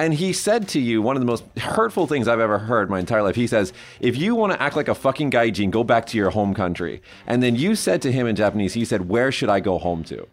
And he said to you one of the most hurtful things I've ever heard my entire life. He says, "If you want to act like a fucking gaijin, go back to your home country." And then you said to him in Japanese, he said, "Where should I go home to?"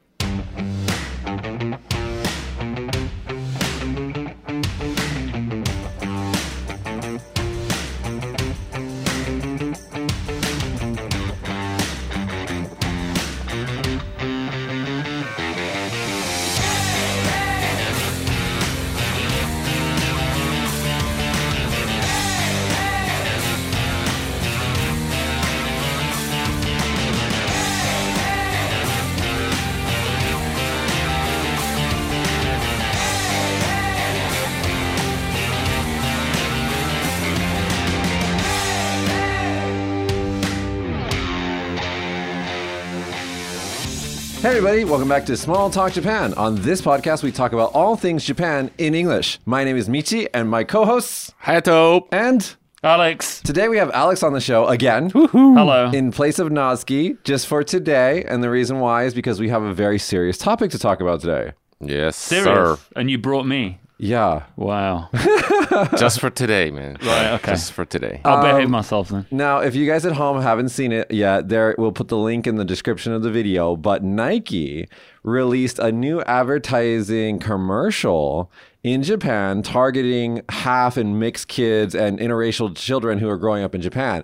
Everybody, welcome back to Small Talk Japan. On this podcast, we talk about all things Japan in English. My name is Michi, and my co-hosts, Hayato. and Alex. today we have Alex on the show again. Hello. In place of Noski, just for today, and the reason why is because we have a very serious topic to talk about today. Yes, Serious. And you brought me. Yeah. Wow. Just for today, man. Right, okay. Just for today. I'll Um, behave myself then. Now, if you guys at home haven't seen it yet, there we'll put the link in the description of the video. But Nike released a new advertising commercial in Japan targeting half and mixed kids and interracial children who are growing up in Japan.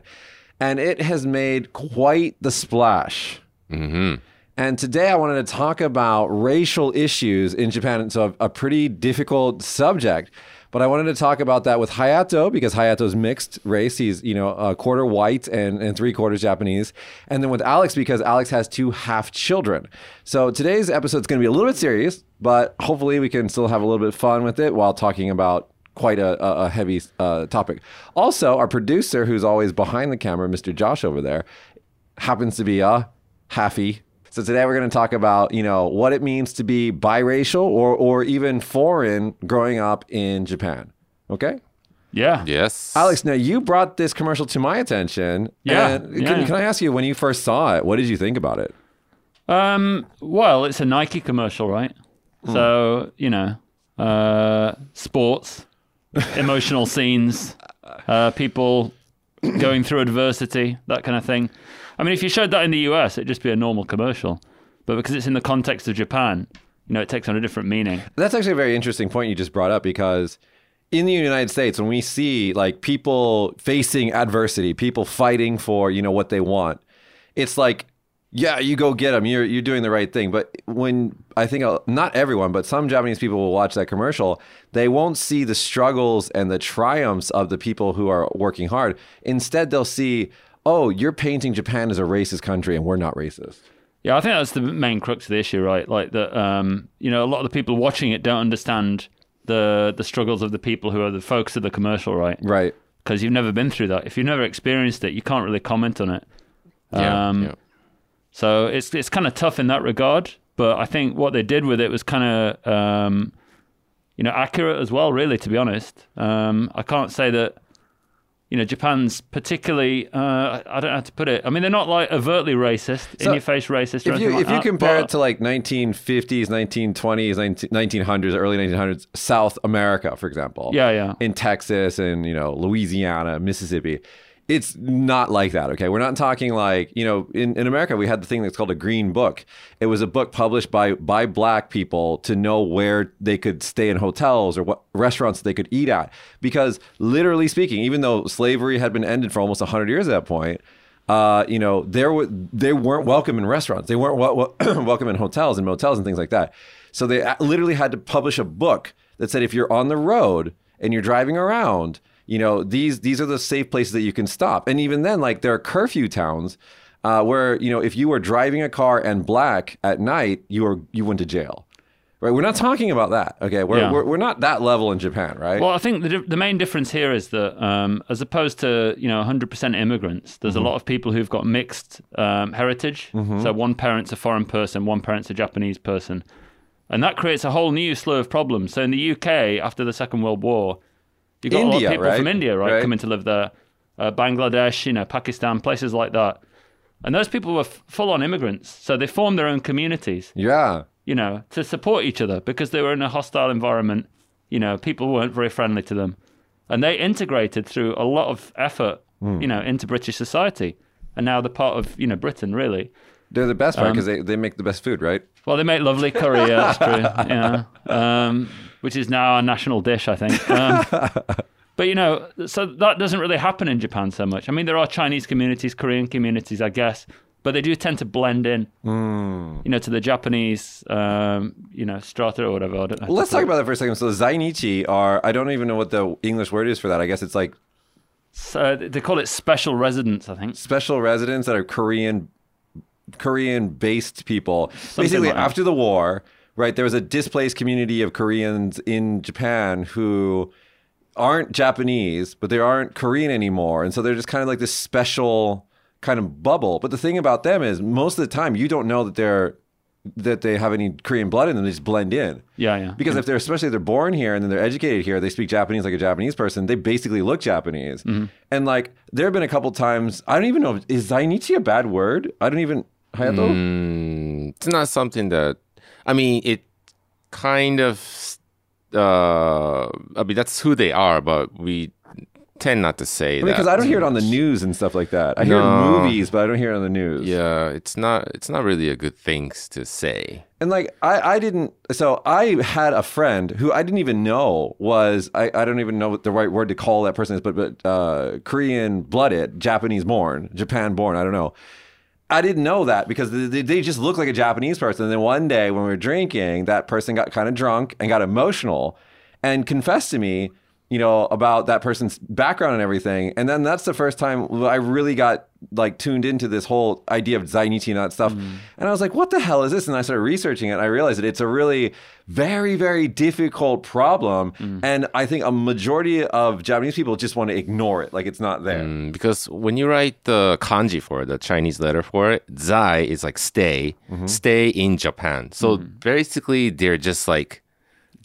And it has made quite the splash. And today I wanted to talk about racial issues in Japan. It's a, a pretty difficult subject, but I wanted to talk about that with Hayato because Hayato's mixed race. He's, you know, a quarter white and, and three quarters Japanese. And then with Alex because Alex has two half children. So today's episode is going to be a little bit serious, but hopefully we can still have a little bit of fun with it while talking about quite a, a, a heavy uh, topic. Also, our producer, who's always behind the camera, Mr. Josh over there, happens to be a halfy. So today we're going to talk about, you know, what it means to be biracial or or even foreign growing up in Japan. Okay? Yeah. yes. Alex, now you brought this commercial to my attention. Yeah, and yeah. Can, can I ask you when you first saw it, what did you think about it? Um. Well, it's a Nike commercial, right? Hmm. So you know, uh, sports, emotional scenes, uh, people going through adversity, that kind of thing. I mean, if you showed that in the US, it'd just be a normal commercial. But because it's in the context of Japan, you know, it takes on a different meaning. That's actually a very interesting point you just brought up because in the United States, when we see like people facing adversity, people fighting for you know what they want, it's like, yeah, you go get them. You're you're doing the right thing. But when I think uh, not everyone, but some Japanese people will watch that commercial, they won't see the struggles and the triumphs of the people who are working hard. Instead, they'll see, oh, you're painting Japan as a racist country, and we're not racist. Yeah, I think that's the main crux of the issue, right? Like that, um, you know, a lot of the people watching it don't understand the the struggles of the people who are the focus of the commercial, right? Right. Because you've never been through that. If you've never experienced it, you can't really comment on it. yeah, um, yeah. So it's it's kind of tough in that regard. But I think what they did with it was kind of, um, you know, accurate as well. Really, to be honest, um, I can't say that. You know, Japan's particularly, uh, I don't know how to put it. I mean, they're not like overtly racist, in your face racist. If you anything like you that, compare it to like 1950s, 1920s, 19, 1900s, early 1900s, South America, for example. Yeah, yeah. In Texas and you know Louisiana, Mississippi, it's not like that. Okay, we're not talking like you know in, in America we had the thing that's called a Green Book. It was a book published by by black people to know where they could stay in hotels or what restaurants they could eat at. Because literally speaking, even though slavery had been ended for almost 100 years at that point uh, you know, there were they weren't welcome in restaurants. They weren't wel- wel- welcome in hotels and motels and things like that. So they literally had to publish a book that said if you're on the road and you're driving around, you know, these these are the safe places that you can stop. And even then, like there are curfew towns uh, where you know if you were driving a car and black at night, you were you went to jail. Right? We're not talking about that. Okay, we're Yeah. we're, we're not that level in Japan, right? Well, I think the, the main difference here is that um, as opposed to you know 100% immigrants, there's Mm-hmm. a lot of people who've got mixed um, heritage. So one parent's a foreign person, one parent's a Japanese person, and that creates a whole new slew of problems. So in the UK after the Second World War, you got a lot of people right? from India, right, Right. coming to live there, uh, Bangladesh, you know, Pakistan, places like that. And those people were f- full-on immigrants, so they formed their own communities yeah. you know, to support each other because they were in a hostile environment. You know, people weren't very friendly to them, and they integrated through a lot of effort, you know, into British society, and now they're part of you know Britain really. They're the best, right? Um, Because they, they make the best food, right? Well, they make lovely curry, yeah, that's true. Yeah, um, which is now our national dish, I think. Um, but you know, so that doesn't really happen in Japan so much. I mean, there are Chinese communities, Korean communities, I guess, but they do tend to blend in, you know, to the Japanese, um, you know, strata or whatever. I don't know. Well, let's talk about that for a second. So Zainichi are I don't even know what the English word is for that. I guess it's like So they call it special residents, I think. special residents that are Korean Korean based people. Basically, like after the war, right, there was a displaced community of Koreans in Japan who aren't Japanese, but they aren't Korean anymore. And so they're just kind of like this special kind of bubble. But the thing about them is most of the time you don't know that they're that they have any Korean blood in them, they just blend in. Yeah, yeah. Because if they're especially if they're born here and then they're educated here, they speak Japanese like a Japanese person. They basically look Japanese. Mm-hmm. And like there have been a couple times. I don't even know. Is Zainichi a bad word? I don't even. Hayato? Mm, it's not something that I mean it kind of uh I mean that's who they are, but we tend not to say that. Because I don't hear it on the news and stuff like that. I hear it in movies, but I don't hear it on the news. Yeah, it's not it's not really a good thing to say. And like I, I didn't so I had a friend who I didn't even know was I, I don't even know what the right word to call that person is, but but uh, Korean blooded, Japanese born, Japan born, I don't know. I didn't know that because they, they just look like a Japanese person. And then one day when we were drinking, that person got kind of drunk and got emotional and confessed to me, you know, about that person's background and everything. And then that's the first time I really got like tuned into this whole idea of Zainichi and that stuff. And I was like, what the hell is this? And I started researching it and I realized that it's a really very, very difficult problem. And I think a majority of Japanese people just want to ignore it. Like it's not there. Mm, because when you write the kanji for it, the Chinese letter for it, zai is like stay, Mm-hmm. stay in Japan. So basically, they're just like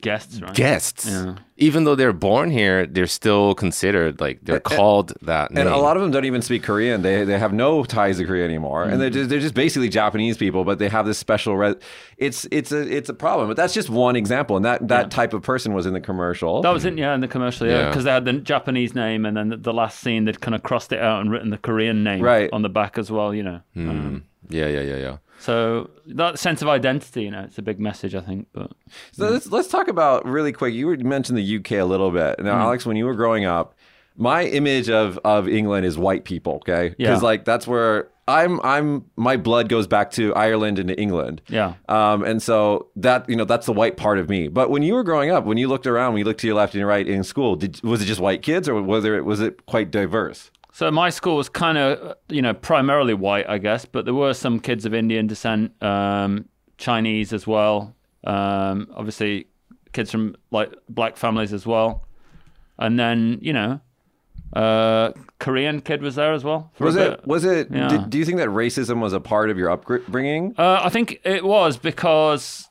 Guests, right? guests. Yeah. Even though they're born here, they're still considered like they're called that name. And a lot of them don't even speak Korean. They they have no ties to Korea anymore, and they're just, they're just basically Japanese people. But they have this special. Re- it's it's a it's a problem. But that's just one example, and that that type of person was in the commercial. That was in yeah in the commercial yeah Yeah. because they had the Japanese name and then the, the last scene they'd kind of crossed it out and written the Korean name Right. on the back as well you know Hmm. um, yeah, yeah, yeah, yeah. So that sense of identity you know it's a big message I think but So let's let's talk about really quick. You mentioned the UK a little bit. Now, Alex, when you were growing up, my image of of England is white people. Okay, because Yeah. like that's where I'm. I'm my blood goes back to Ireland and to England. Yeah. Um, and so that you know that's the white part of me. But when you were growing up, when you looked around, when you looked to your left and your right in school, did was it just white kids or was there was it quite diverse? So my school was kind of, you know, primarily white, I guess, but there were some kids of Indian descent, um, Chinese as well. Um, obviously, kids from like black families as well, and then you know, uh, Korean kid was there as well. Was it was it? Yeah. Did, do you think that racism was a part of your upbringing? Uh, I think it was because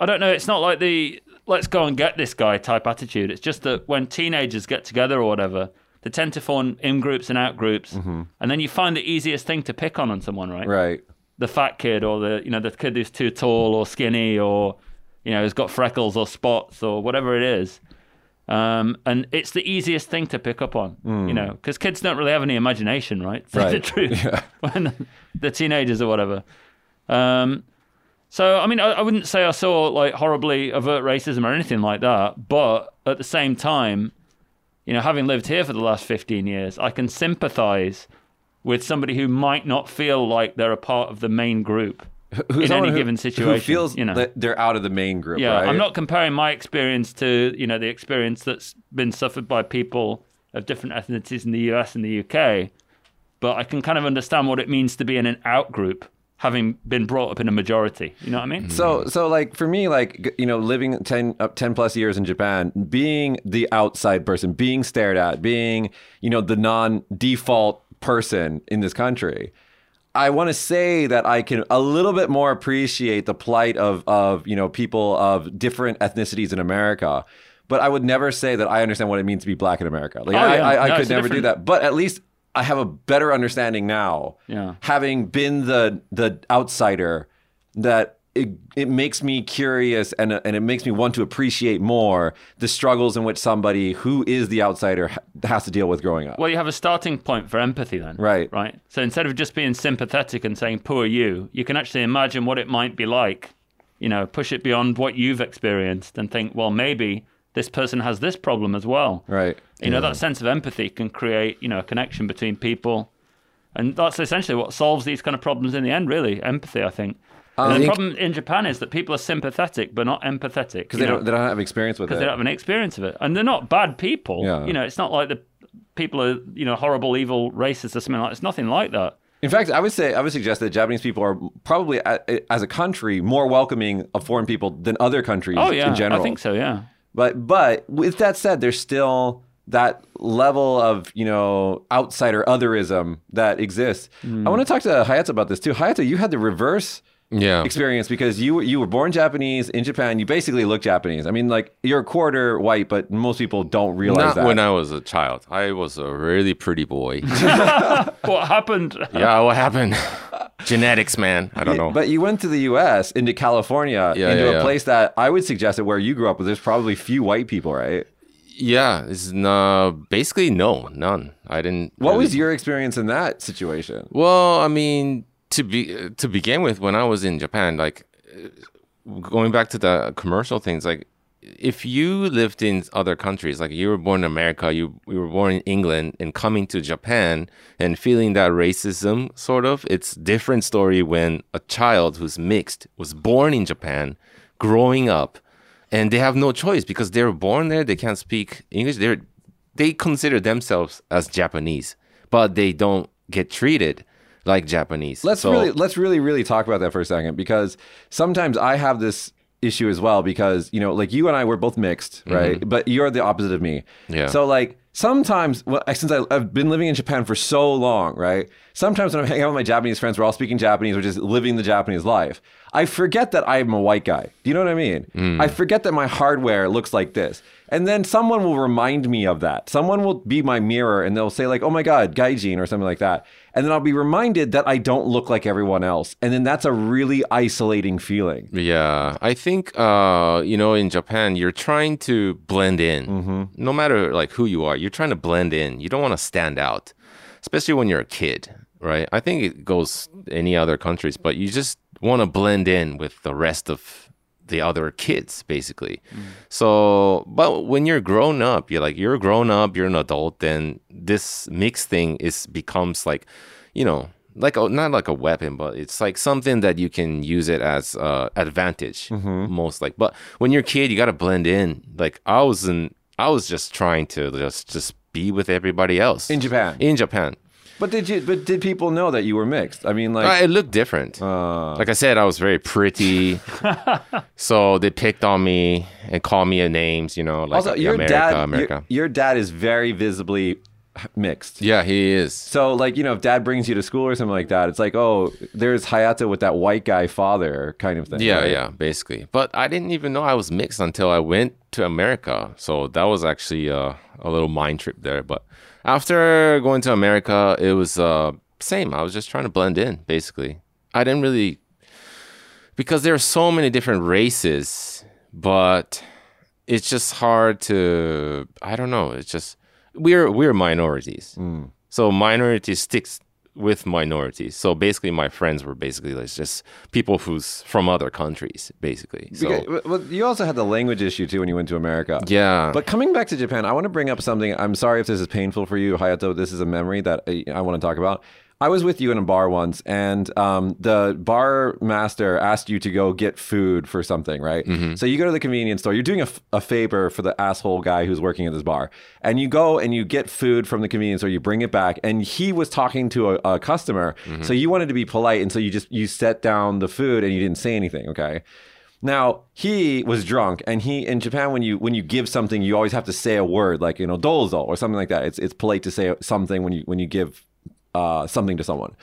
I don't know. It's not like the let's go and get this guy type attitude. It's just that when teenagers get together or whatever, they tend to form in groups and out groups, and then you find the easiest thing to pick on on someone, right? Right. The fat kid or the you know the kid who's too tall or skinny or you know has got freckles or spots or whatever it is. Um, and it's the easiest thing to pick up on, you know, because kids don't really have any imagination, right? The Right. truth. when they're teenagers or whatever. Um, so, I mean, I, I wouldn't say I saw like horribly overt racism or anything like that, but at the same time, you know, having lived here for the last 15 years, I can sympathize with somebody who might not feel like they're a part of the main group in any who- given situation. Who feels you know. that they're out of the main group, Yeah, right? I'm not comparing my experience to you know the experience that's been suffered by people of different ethnicities in the US and the UK, but I can kind of understand what it means to be in an out group, having been brought up in a majority. You know what I mean? So, so like for me, like you know, living 10, up 10 plus years in Japan, being the outside person, being stared at, being you know the non default person in this country, I want to say that I can a little bit more appreciate the plight of of you know people of different ethnicities in America. But I would never say that I understand what it means to be black in America. Like Oh, I, yeah. I, I No, could never do that. But at least I have a better understanding now. Yeah. Having been the the outsider that it, it makes me curious and and it makes me want to appreciate more the struggles in which somebody who is the outsider has to deal with growing up. Well, you have a starting point for empathy then. Right. Right. So instead of just being sympathetic and saying poor you, you can actually imagine what it might be like. You know, push it beyond what you've experienced and think, well, maybe this person has this problem as well. Right. You know, that sense of empathy can create, you know, a connection between people. And that's essentially what solves these kind of problems in the end, really. Empathy, I think. And the think- problem in Japan is that people are sympathetic but not empathetic. Because they don't they don't have experience with it. because they don't have any experience of it, and they're not bad people. Yeah. You know, it's not like the people are you know horrible, evil, racist or something like. It's nothing like that. In fact, I would say I would suggest that Japanese people are probably as a country more welcoming of foreign people than other countries Oh yeah, in general. I think so. Yeah. But but with that said, there's still that level of you know outsider otherism that exists. Hmm. I want to talk to Hayato about this too. Hayato, you had the reverse Yeah. experience because you you were born Japanese in Japan. You basically look Japanese. I mean, like you're a quarter white, but most people don't realize Not that. when I was a child. I was a really pretty boy. What happened? yeah, what happened? Genetics, man. I don't know. But you went to the U.S. into California Yeah, into yeah, a yeah. place that I would suggest that where you grew up, there's probably few white people, right? yeah, it's uh, basically no, none. I didn't. What really- was your experience in that situation? Well, I mean, to be to begin with, when I was in Japan, like uh, going back to the commercial things, like if you lived in other countries, like you were born in America, you you were born in England, and coming to Japan and feeling that racism, sort of, it's different story when a child who's mixed was born in Japan, growing up, and they have no choice because they were born there, they can't speak English, they're they consider themselves as Japanese, but they don't get treated like Japanese. Let's So- really let's really really talk about that for a second because sometimes I have this issue as well because you know like you and I we're both mixed right? But you're the opposite of me. Mm-hmm. Yeah. so like sometimes well, since I, I've been living in Japan for so long right? Sometimes when I'm hanging out with my Japanese friends we're all speaking Japanese we're just living the Japanese life. I forget that I'm a white guy. Do you know what I mean? Mm. I forget that my hardware looks like this and then someone will remind me of that someone will be my mirror and they'll say like oh my god gaijin or something like that and then I'll be reminded that I don't look like everyone else and then that's a really isolating feeling Yeah, I think uh, you know in Japan you're trying to blend in. Mm-hmm. No matter like who you are, you're trying to blend in. You don't want to stand out, especially when you're a kid, right? I think it goes any other countries, but you just want to blend in with the rest of the other kids, basically. So, but when you're grown up, you're like you're grown up, you're an adult, then this mixed thing is becomes like, you know, like a, not like a weapon, but it's like something that you can use it as uh, advantage, most like. But when you're a kid, you gotta blend in. Like I was in, I was just trying to just just be with everybody else in Japan in Japan. But did you but did people know that you were mixed I mean like Uh, it looked different. uh, like I said, I was very pretty, so they picked on me and called me names. You know, like also your America, dad your- America. Your, dad is very visibly mixed Yeah, he is. So, like, you know, if dad brings you to school or something like that, it's like, oh, there's Hayato with that white guy father kind of thing. Yeah, right? yeah, basically. But I didn't even know I was mixed until I went to America. So that was actually uh, a little mind trip there. But after going to America, it was uh, same. I was just trying to blend in, basically. I didn't really because there are so many different races, but it's just hard to. I don't know. It's just we're we're minorities. So minority sticks with minorities. So basically, my friends were basically like just people who's from other countries, basically. So Because, well, you also had the language issue too when you went to America. yeah, But coming back to Japan, I want to bring up something. I'm sorry if this is painful for you, Hayato. This is a memory that I, I want to talk about. I was with you in a bar once, and um, the bar master asked you to go get food for something, right? So you go to the convenience store. You're doing a, f- a favor for the asshole guy who's working at this bar, and you go and you get food from the convenience store. You bring it back, and he was talking to a, a customer, so you wanted to be polite, and so you just you set down the food and you didn't say anything, okay? Now he was drunk, and he in Japan when you when you give something, you always have to say a word like you know dozo or something like that. It's it's polite to say something when you when you give uh, something to someone.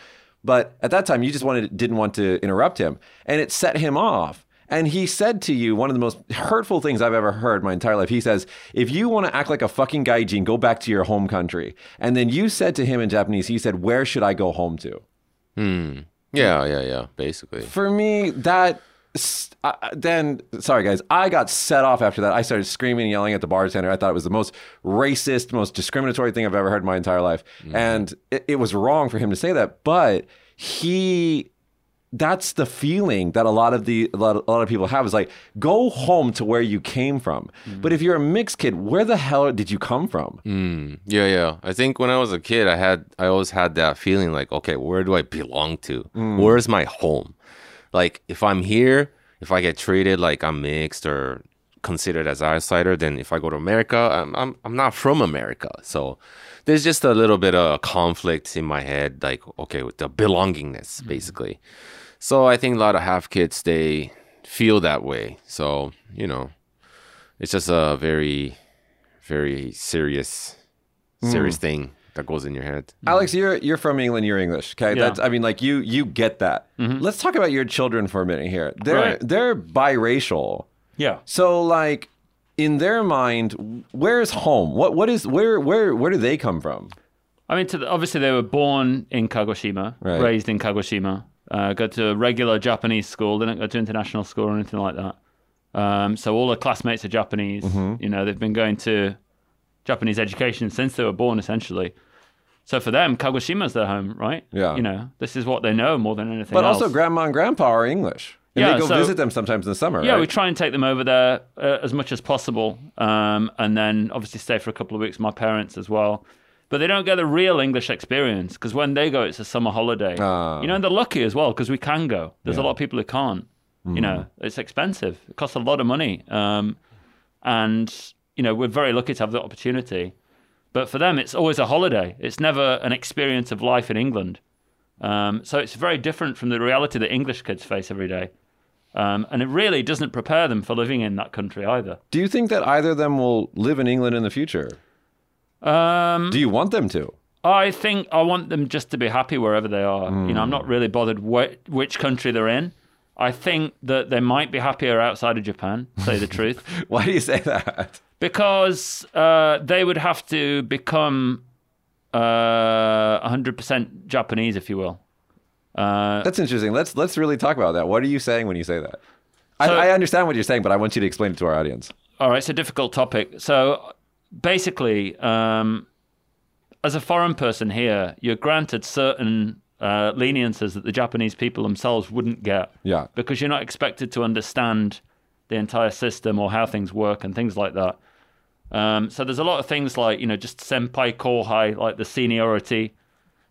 But at that time, you just wanted didn't want to interrupt him, and it set him off. And he said to you one of the most hurtful things I've ever heard my entire life. He says, "If you want to act like a fucking gaijin, go back to your home country." And then you said to him in Japanese, he said, "Where should I go home to?" yeah, yeah, yeah. Basically, For me, that I- then sorry guys, I got set off after that. I started screaming and yelling at the bartender. I thought it was the most racist, most discriminatory thing I've ever heard in my entire life, mm-hmm. and it, it was wrong for him to say that. But he that's the feeling that a lot of the a lot of, a lot of people have is like go home to where you came from. Mm-hmm. But if you're a mixed kid, where the hell did you come from? Mm, yeah, yeah. I think when I was a kid, I had I always had that feeling like, okay, where do I belong to? Mm. Where's my home? Like if I'm here, if I get treated like I'm mixed or considered as outsider, then if I go to America, I'm I'm, I'm not from America. So there's just a little bit of conflict in my head, like okay, with the belongingness, mm-hmm. basically. So I think a lot of half kids they feel that way. So you know, it's just a very very serious serious mm. thing that goes in your head. Alex, you're you're from England. You're English. Okay, Yeah. that's I mean, like you you get that. Let's talk about your children for a minute here. They're Right. they're biracial. Yeah. So like in their mind, where's home? What what is where where where do they come from? I mean, to the, obviously they were born in Kagoshima, Right. raised in Kagoshima, uh, go to a regular Japanese school, They didn't go to international school or anything like that. Um, so all the classmates are Japanese. Mm-hmm. You know, they've been going to Japanese education since they were born, essentially. So for them, Kagoshima's their home, right? Yeah. You know, this is what they know more than anything But else. also, grandma and grandpa are English, and Yeah, they go so- visit them sometimes in the summer. Yeah, right? we try and take them over there uh, as much as possible, um, and then obviously stay for a couple of weeks. with My parents as well, but they don't get the real English experience because when they go, it's a summer holiday. Ah. You know, and they're lucky as well because we can go. There's a lot of people who can't. You know, it's expensive. It costs a lot of money, um, and you know we're very lucky to have the opportunity. But for them, it's always a holiday. It's never an experience of life in England. Um, so it's very different from the reality that English kids face every day. Um, and it really doesn't prepare them for living in that country either. Do you think that either of them will live in England in the future? Um, Do you want them to? I think I want them just to be happy wherever they are. You know, I'm not really bothered wh- which country they're in. I think that they might be happier outside of Japan, say the truth, Why do you say that? Because uh, they would have to become uh, 100% Japanese, if you will. Uh, That's interesting. Let's let's really talk about that. What are you saying when you say that? I, So- I understand what you're saying, but I want you to explain it to our audience. All right, it's a difficult topic. So basically, um, as a foreign person here, you're granted certain uh, leniences that the Japanese people themselves wouldn't get. Yeah. Because you're not expected to understand the entire system or how things work and things like that. Um, so there's a lot of things like, you know, just senpai kohai, like the seniority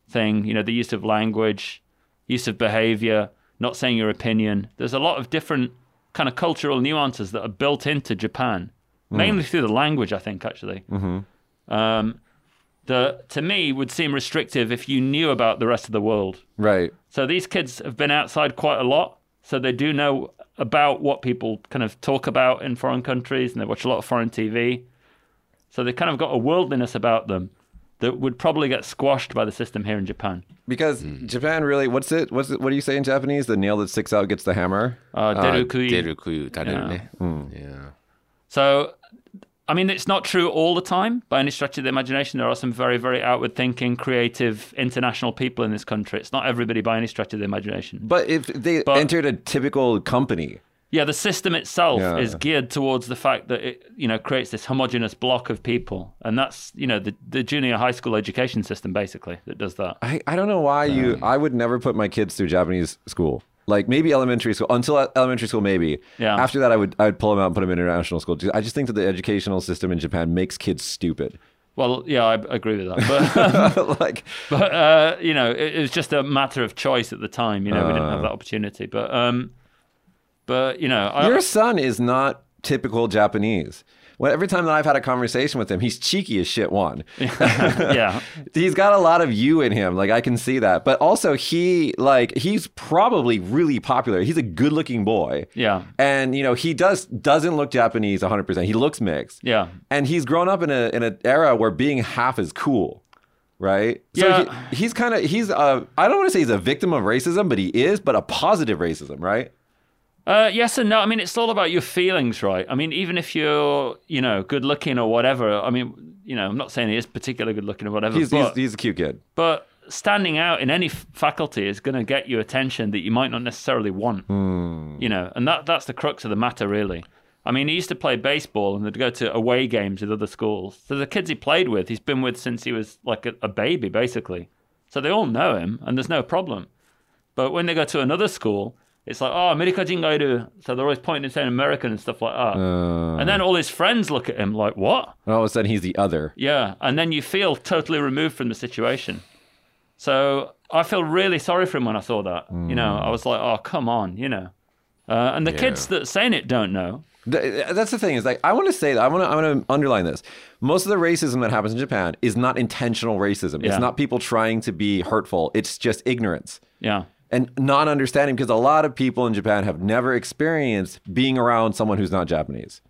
thing, you know, the use of language, use of behavior, not saying your opinion. There's a lot of different kind of cultural nuances that are built into Japan, mainly through the language, I think, actually. Um, that to me would seem restrictive if you knew about the rest of the world. Right. So these kids have been outside quite a lot, so they do know about what people kind of talk about in foreign countries, and they watch a lot of foreign TV. So they kind of got a worldliness about them that would probably get squashed by the system here in Japan. Because Hmm. Japan really, what's it? What's it? What do you say in Japanese? The nail that sticks out gets the hammer. Uh, derukui. Deruku tareru ne. Yeah. So, I mean, it's not true all the time by any stretch of the imagination. There are some very, very outward thinking, creative, international people in this country. It's not everybody by any stretch of the imagination. But if they But- entered a typical company, Yeah, the system itself Yeah. is geared towards the fact that it, you know, creates this homogenous block of people, and that's you know the the junior high school education system basically that does that. I, I don't know why you. I would never put my kids through Japanese school. Like maybe elementary school until elementary school, maybe. Yeah. After that, I would I would pull them out and put them in international school. I just think that the educational system in Japan makes kids stupid. Well, yeah, I agree with that, but like but uh, you know, it, it was just a matter of choice at the time. You know, we didn't have Uh. that opportunity, but um, but you know, I, your son is not typical Japanese. Well, every time that I've had a conversation with him, he's cheeky as shit. One, yeah, he's got a lot of you in him. Like I can see that. But also, he like he's probably really popular. He's a good-looking boy. yeah, and you know he does doesn't look Japanese 100. percent He looks mixed. yeah. and he's grown up in a in an era where being half is cool, right? So Yeah. he, he's kind of he's uh I don't want to say he's a victim of racism, but he is, but a positive racism, right? Uh, yes and no. I mean, it's all about your feelings, right? I mean, even if you're, you know, good looking or whatever. I mean, you know, I'm not saying he is particularly good looking or whatever, He's but he's, he's a cute kid. but standing out in any f- faculty is going to get you attention that you might not necessarily want. You know, and that that's the crux of the matter, really. I mean, he used to play baseball and they'd go to away games with other schools. So the kids he played with, he's been with since he was like a, a baby, basically. So they all know him, and there's no problem. But when they go to another school, it's like, oh, America Jingairu. So they're always pointing and saying American and stuff like that. Uh, and then all his friends look at him like, what? and all of a sudden, he's the other. Yeah. And then you feel totally removed from the situation. So I feel really sorry for him when I saw that. You know, I was like, oh, come on, you know. Uh, and the kids that saying it don't know. Th- That's the thing is like I want to say that I want to I want to underline this. Most of the racism that happens in Japan is not intentional racism. Yeah. It's not people trying to be hurtful. It's just ignorance Yeah. And not understanding because a lot of people in Japan have never experienced being around someone who's not Japanese.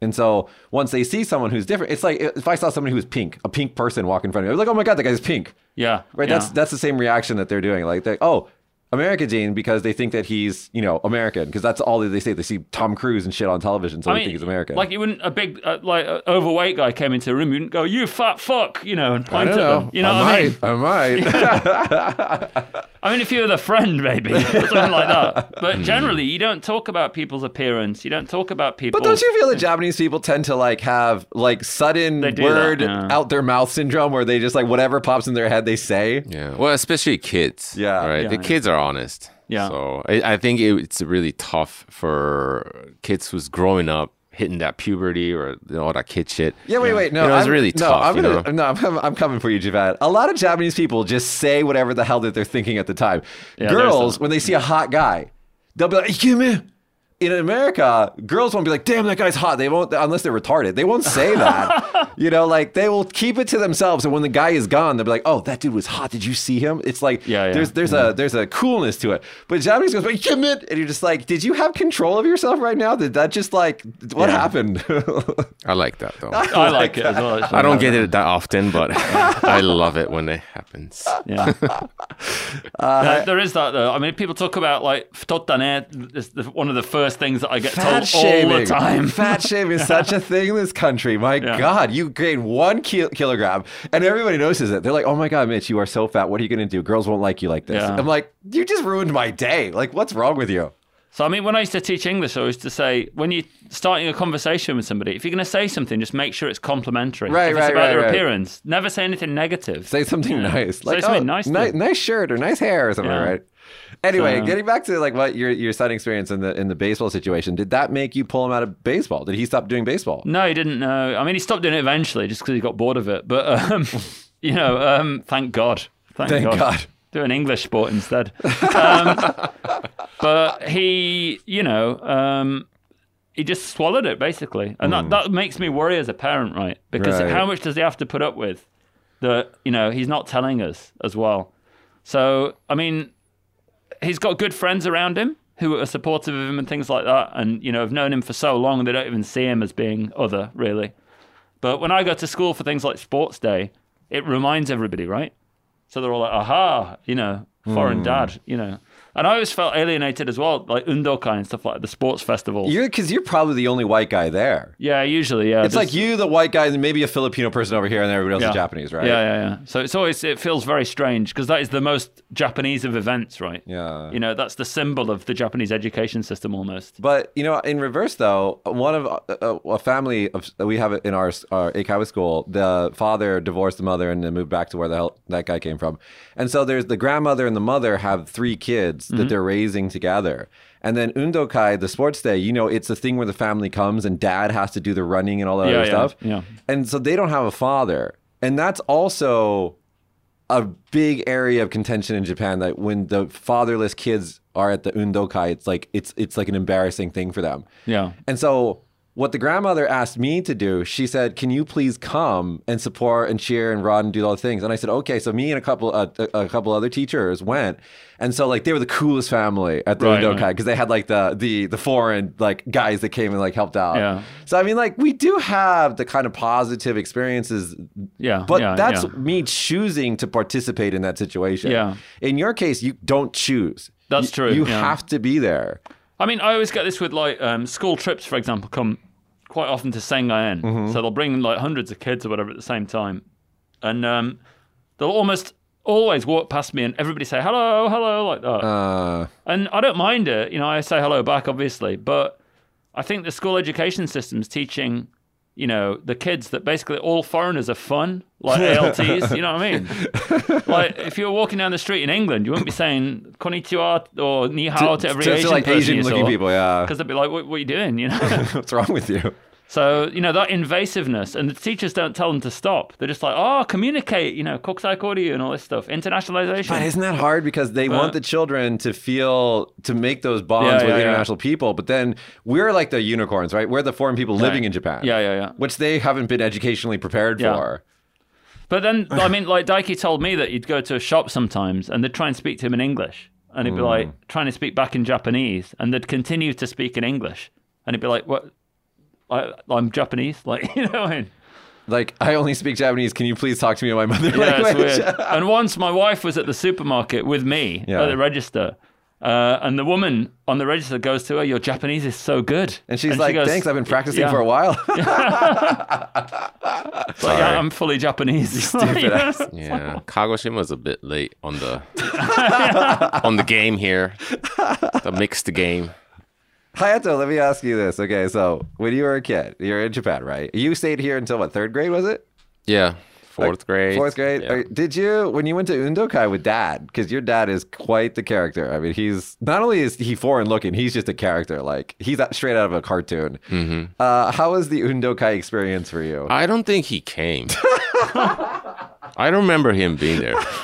And so once they see someone who's different, it's like if I saw somebody who was pink, a pink person walk in front of me, I was like, "Oh my god, that guy's pink." Yeah. Right? yeah. That's that's the same reaction that they're doing. Like, they, oh, America Gene, because they think that he's you know American, because that's all they say. They see Tom Cruise and shit on television, so they think he's American. Like you wouldn't a big uh, like uh, overweight guy came into a room, you wouldn't go, "You fat fuck," you know, and point at know. them. You know I what I mean? might. I might. I mean, if you were the friend, maybe something like that. But generally, you don't talk about people's appearance. You don't talk about people. But don't you feel that Japanese people tend to like have like sudden They word that, yeah. out their mouth syndrome, where they just like whatever pops in their head they say. Yeah. Well, especially kids. Yeah. Right. Yeah, the yeah. kids are honest. Yeah. So I, I think it, it's really tough for kids who's growing up hitting that puberty or you know, all that kid shit. Yeah, wait, wait, no, You know, it's I'm- really no, tough. I'm gonna, know? no, I'm, I'm coming for you, Javad. A lot of Japanese people just say whatever the hell that they're thinking at the time. Yeah, Girls, there's when they see a hot guy, they'll be like, "Ikemen." In America, girls won't be like, "Damn, that guy's hot." They won't, unless they're retarded. They won't say that. you know, like they will keep it to themselves. And when the guy is gone, they'll be like, "Oh, that dude was hot. Did you see him?" It's like, Yeah, yeah, there's there's a there's a coolness to it. But Japanese goes, "Ikemen," and you're just like, "Did you have control of yourself right now? Did that just like what Yeah. happened?" I like that though. I like it as well. I don't get it that often, but I love it when it happens. Yeah. Uh, There- there is that though. I mean, people talk about like "futotane." One of the first things that I get Fat told all the time. Fat shaming is such a thing in this country. My Yeah. God, you gain one ki- kilogram and everybody notices it. They're like, oh my God, Mitch, you are so fat. What are you going to do? Girls won't like you like this. Yeah. I'm like, you just ruined my day. Like, what's wrong with you? So I mean, when I used to teach English, I used to say when you're starting a conversation with somebody, if you're going to say something, just make sure it's complimentary. Right, if it's right, about right, their right. appearance, never say anything negative. Say something nice. Say Like, something oh, nice ni- nice shirt or nice hair or something, Yeah. right? Anyway, So- getting back to like what your your son experienced in the in the baseball situation, did that make you pull him out of baseball? Did he stop doing baseball? No, he didn't know. I mean, he stopped doing it eventually just because he got bored of it. But um, you know, um, thank God. Thank, Thank God. Do an English sport instead. Um, but he, you know, um, he just swallowed it basically, and that, that makes me worry as a parent, right? Because Hmm. Right. how much does he have to put up with that? You know, he's not telling us as well. So, I mean, he's got good friends around him who are supportive of him and things like that, and you know, have known him for so long they don't even see him as being other, really. But when I go to school for things like sports day, it reminds everybody, right? So they're all like, aha, you know, foreign Hmm. dad, you know. And I always felt alienated as well, like Undokai and stuff like the sports festivals. You're because you're probably the only white guy there. yeah, usually, yeah. It's like you, the white guy, and maybe a Filipino person over here, and everybody else yeah. is Japanese, right? Yeah, yeah, yeah. So it's always, it feels very strange because that is the most Japanese of events, right? Yeah. You know, that's the symbol of the Japanese education system almost. But you know, in reverse though, one of uh, a family of we have it in our our Eikaiwa school. The father divorced the mother and then moved back to where the hell that guy came from. And so there's the grandmother and the mother have three kids Mm-hmm. that they're raising together. And then Undokai, the sports day, you know, it's a thing where the family comes and dad has to do the running and all that Yeah, other yeah, stuff. yeah. And so they don't have a father. And that's also a big area of contention in Japan that when the fatherless kids are at the undokai, it's like it's it's like an embarrassing thing for them. Yeah. And so what the grandmother asked me to do, she said, "Can you please come and support and cheer and run and do all the things?" And I said, "Okay." So me and a couple uh, a, a couple other teachers went, and so like they were the coolest family at the Right, undokai right. because they had like the the the foreign like guys that came and like helped out. Yeah. So I mean, like we do have the kind of positive experiences Yeah. but yeah, that's yeah. me choosing to participate in that situation. Yeah. In your case, you don't choose. That's You- true, You yeah. have to be there. I mean, I always get this with like um, school trips, for example, come quite often to Sengan-en. Mm-hmm. So they'll bring like hundreds of kids or whatever at the same time. And um, they'll almost always walk past me and everybody say hello, hello, like that. Uh, and I don't mind it. You know, I say hello back, obviously, but I think the school education system's teaching, you know, the kids that basically all foreigners are fun, like ALTs. you know what I mean? like if you're walking down the street in England, you wouldn't be saying konnichiwa or ni hao to, every to- to, Asian like Asian looking people, yeah. Because they'd be like, what, what are you doing? You know? What's wrong with you? So, you know, that invasiveness, and the teachers don't tell them to stop. They're just like, oh, communicate, you know, kokusai koryu and all this stuff, internationalization. But isn't that hard because they want the children to feel to make those bonds Yeah, with yeah, yeah. international people, but then we're like the unicorns, right? We're the foreign people living in Japan. Yeah, yeah, yeah. Which they haven't been educationally prepared Yeah. for. But then, I mean, like Daiki told me that you'd go to a shop sometimes and they'd try and speak to him in English. And he'd be hmm. like trying to speak back in Japanese and they'd continue to speak in English. And he'd be like, what? I, I'm Japanese. Like, you know what I mean? Like, I only speak Japanese. Can you please talk to me in my mother Yeah, it's language? weird. and once my wife was at the supermarket with me Yeah. at the register. Uh, and the woman on the register goes to her, Your Japanese is so good. And she's she like, goes, thanks, I've been practicing yeah. for a while. Like, yeah, I'm fully Japanese. Stupid Yeah. ass. Yeah, Kagoshima's a bit late on the on the game here. The mixed game. Hayato, let me ask you this. Okay, so when you were a kid, you're in Japan, right? You stayed here until what, third grade, was it? Yeah, fourth grade. Fourth grade. Yeah. Did you when you went to Undokai with dad? Because your dad is quite the character. I mean, he's not only is he foreign looking, he's just a character. Like he's straight out of a cartoon. Mm-hmm. Uh, how was the Undokai experience for you? I don't think he came. I don't remember him being there.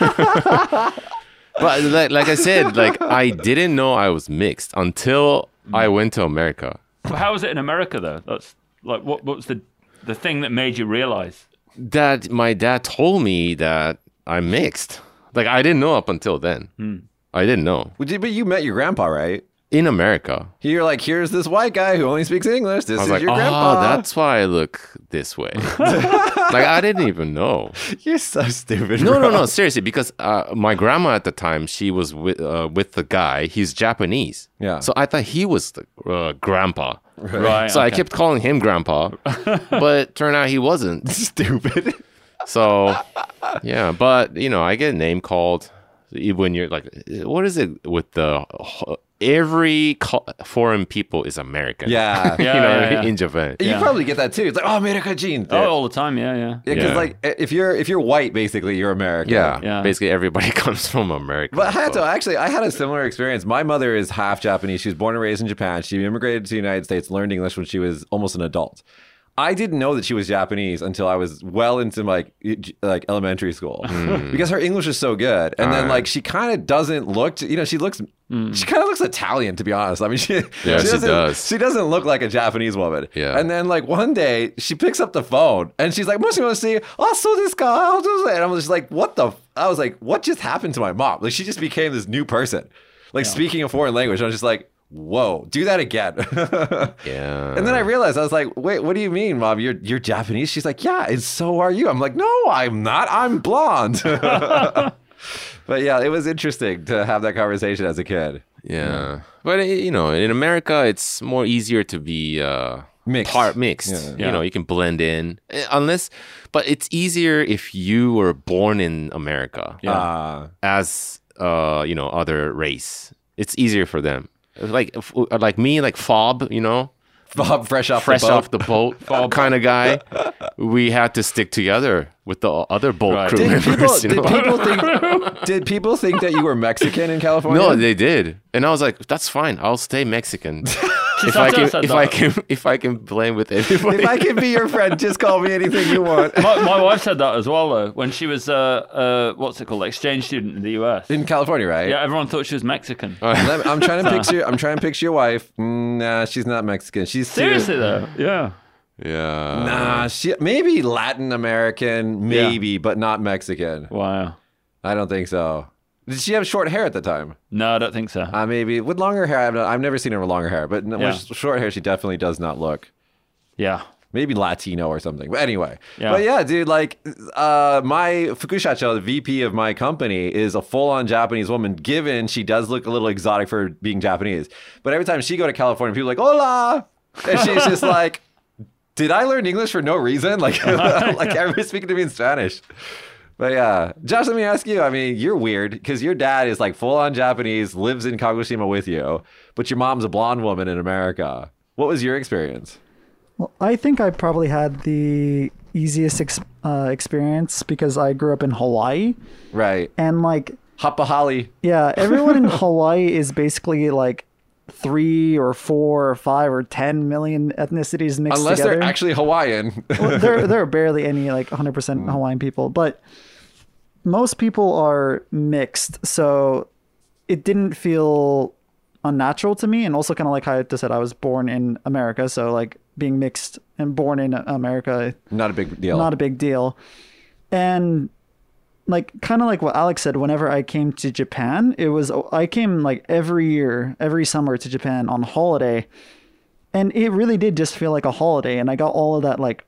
but like, like I said, like I didn't know I was mixed until I went to America. How was it in America, though? That's like, what, what was the, the thing that made you realize? That my dad told me that I'm mixed. Like I didn't know up until then. Hmm. I didn't know. But you met your grandpa, right? In America, You're like, here's this white guy who only speaks English. This I is like, your oh, grandpa. that's why I look this way. like I didn't even know. You're so stupid. No, bro. no, no. Seriously, because uh, my grandma at the time she was with uh, with the guy. He's Japanese. Yeah. So I thought he was the uh, grandpa. Right. So I kept calling him grandpa, but turned out he wasn't. Stupid. So yeah, but you know, I get a name called when you're like, what is it with the every co- foreign people is American. Yeah. you Yeah, know, yeah, yeah. in Japan. You probably get that too. It's like, oh, America Jean. Oh, all the time. Yeah, yeah. Yeah, because Yeah. like eh, if you're if you're white, basically you're American. Yeah, Yeah. basically everybody comes from America. But Hayato, so- actually, I had a similar experience. My mother is half Japanese. She was born and raised in Japan. She immigrated to the United States, learned English when she was almost an adult. I didn't know that she was Japanese until I was well into like like elementary school hmm. because her English is so good. And then Alright. like she kind of doesn't look, to, you know, she looks hmm. she kind of looks Italian to be honest. I mean, she Yeah, she doesn't- does. She doesn't look like a Japanese woman. Yeah. And then like one day she picks up the phone and she's like, "Moshi moshi, oh so this guy," and I was just like, "What the?" F-? I was like, "What just happened to my mom?" Like she just became this new person, like speaking a foreign language. I was just like, "Whoa, do that again." yeah. and then I realized I was like, "Wait, what do you mean, mom? You're you're Japanese?" She's like, "Yeah, and so are you." I'm like, "No, I'm not. I'm blonde." but yeah, it was interesting to have that conversation as a kid. Yeah, but you know, in America, it's more easier to be uh, Mixed. part mixed. Yeah. You Yeah. know, you can blend in Uh, unless, but it's easier if you were born in America Yeah. Uh, as uh, you know other race. It's easier for them. Like uh, like me, like Fob, you know, Bob, fresh off fresh the boat. off the boat kind of guy. We had to stick together with the other boat Right. crew Did members. people, you did people think did people think that you were Mexican in California? No, they did, and I was like, "That's fine. I'll stay Mexican if I can. said If I can. If I can blend with everybody." if I can be your friend, just call me anything you want. my, my wife said that as well, though, when she was, uh, uh, what's it called, exchange student in the US. In California, right? Yeah, everyone thought she was Mexican. Let- I'm trying to picture. I'm trying to picture your wife. Nah, she's not Mexican. She's too- Seriously, though. Yeah. yeah. Nah, she maybe Latin American, maybe, but not Mexican. Wow. I don't think so. Did she have short hair at the time? No, I don't think so. Uh, maybe with longer hair. I've, I've never seen her with longer hair, but Yeah. with short hair, she definitely does not look. yeah. maybe Latino or something. But anyway, Yeah. but yeah, dude, like uh, my Fukushacho, the VP of my company, is a full-on Japanese woman. Given she does look a little exotic for being Japanese, but every time she go to California, people are like "Hola," and she's just like, "Did I learn English for no reason?" Like, like everybody's speaking to me in Spanish. But yeah, Josh, let me ask you. I mean, you're weird because your dad is like full on Japanese, lives in Kagoshima with you, but your mom's a blonde woman in America. What was your experience? Well, I think I probably had the easiest ex- uh, experience because I grew up in Hawaii, Right. and like, Hapa Hapahali. yeah, everyone in Hawaii is basically like three or four or five or ten million ethnicities mixed Unless together. they're actually Hawaiian. Well, there there are barely any like 100% hmm. Hawaiian people, but most people are mixed. So it didn't feel unnatural to me, and also kind of like how I said, I was born in America, so like being mixed and born in America, Not a big deal. not a big deal. And like kind of like what Alex said, whenever I came to Japan, it was oh, I came like every year, every summer to Japan on holiday. And it really did just feel like a holiday and I got all of that like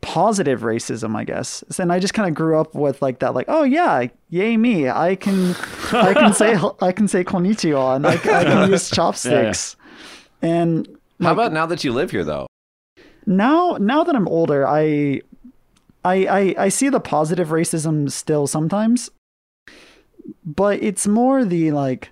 positive racism, I guess. And I just kind of grew up with like that like, oh yeah, yay me. I can I can say I can say konnichiwa and I, I can use chopsticks. And How about now that you live here, though? now now that I'm older, I I I, I see the positive racism still sometimes, but it's more the like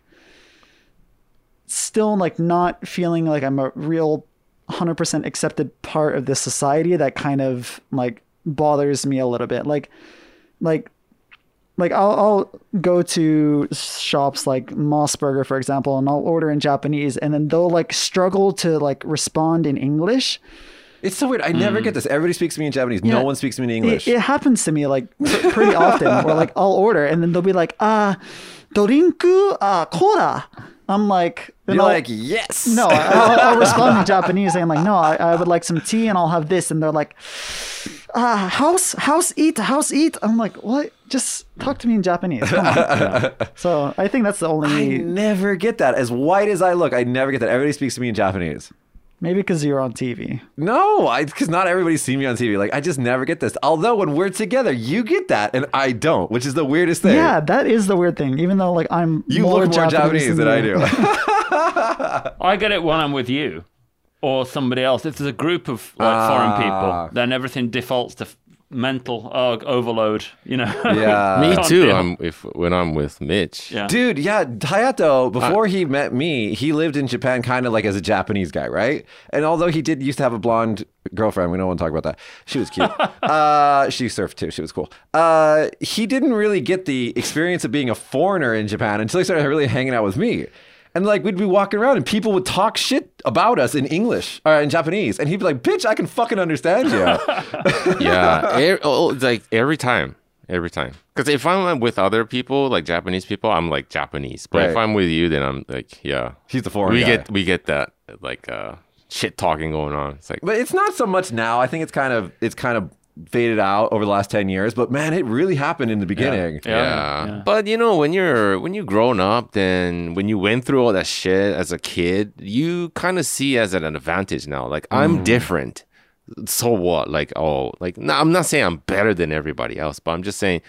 still like not feeling like I'm a real 100% accepted part of this society that kind of like bothers me a little bit. Like like like I'll, I'll go to shops like MOS Burger, for example, and I'll order in Japanese, and then they'll like struggle to like respond in English. It's so weird. I never get this. Everybody speaks to me in Japanese. Yeah. No one speaks to me in English. It, it happens to me like pretty often. Where like I'll order and then they'll be like, ah, dorinku, ah, cola. I'm like, You're I'll- like, yes. no, I- I'll, I'll respond in Japanese I'm like, no, I, I would like some tea and I'll have this, and they're like, ah, house, house eat, house eat. I'm like, what? Just talk to me in Japanese. Come on. So I think that's the only. I never get that. As white as I look, I never get that. Everybody speaks to me in Japanese. Maybe because you're on TV. No, because not everybody's seen me on TV. Like I just never get this. Although when we're together, you get that and I don't, which is the weirdest thing. Yeah, that is the weird thing. Even though like I'm You more look more Japanese, than I do. I get it when I'm with you or somebody else. If there's a group of like Ah. foreign people, then everything defaults to f- mental uh, overload. You know. Yeah. Me too. deal. I'm if when I'm with Mitch. Yeah. Dude, yeah, Hayato, before he met me, he lived in Japan kind of like as a Japanese guy, right? And although he did used to have a blonde girlfriend, we don't want to talk about that. She was cute. uh, she surfed too. She was cool. Uh, he didn't really get the experience of being a foreigner in Japan until he started really hanging out with me. And like we'd be walking around and people would talk shit about us in English or in Japanese, and he'd be like, "Bitch, I can fucking understand you." yeah, e- oh, like every time, every time. Because if I'm with other people, like Japanese people, I'm like Japanese. But if I'm with you, then I'm like, yeah. He's the foreign We guy. get we get that like uh shit talking going on. It's like But it's not so much now. I think it's kind of it's kind of faded out over the last 10 years, but man, it really happened in the beginning. Yeah. yeah. yeah. But you know, when you're when you grown up, then when you went through all that shit as a kid, you kind of see as an advantage now. Like I'm mm. different. So what? Like oh, like no, I'm not saying I'm better than everybody else, but I'm just saying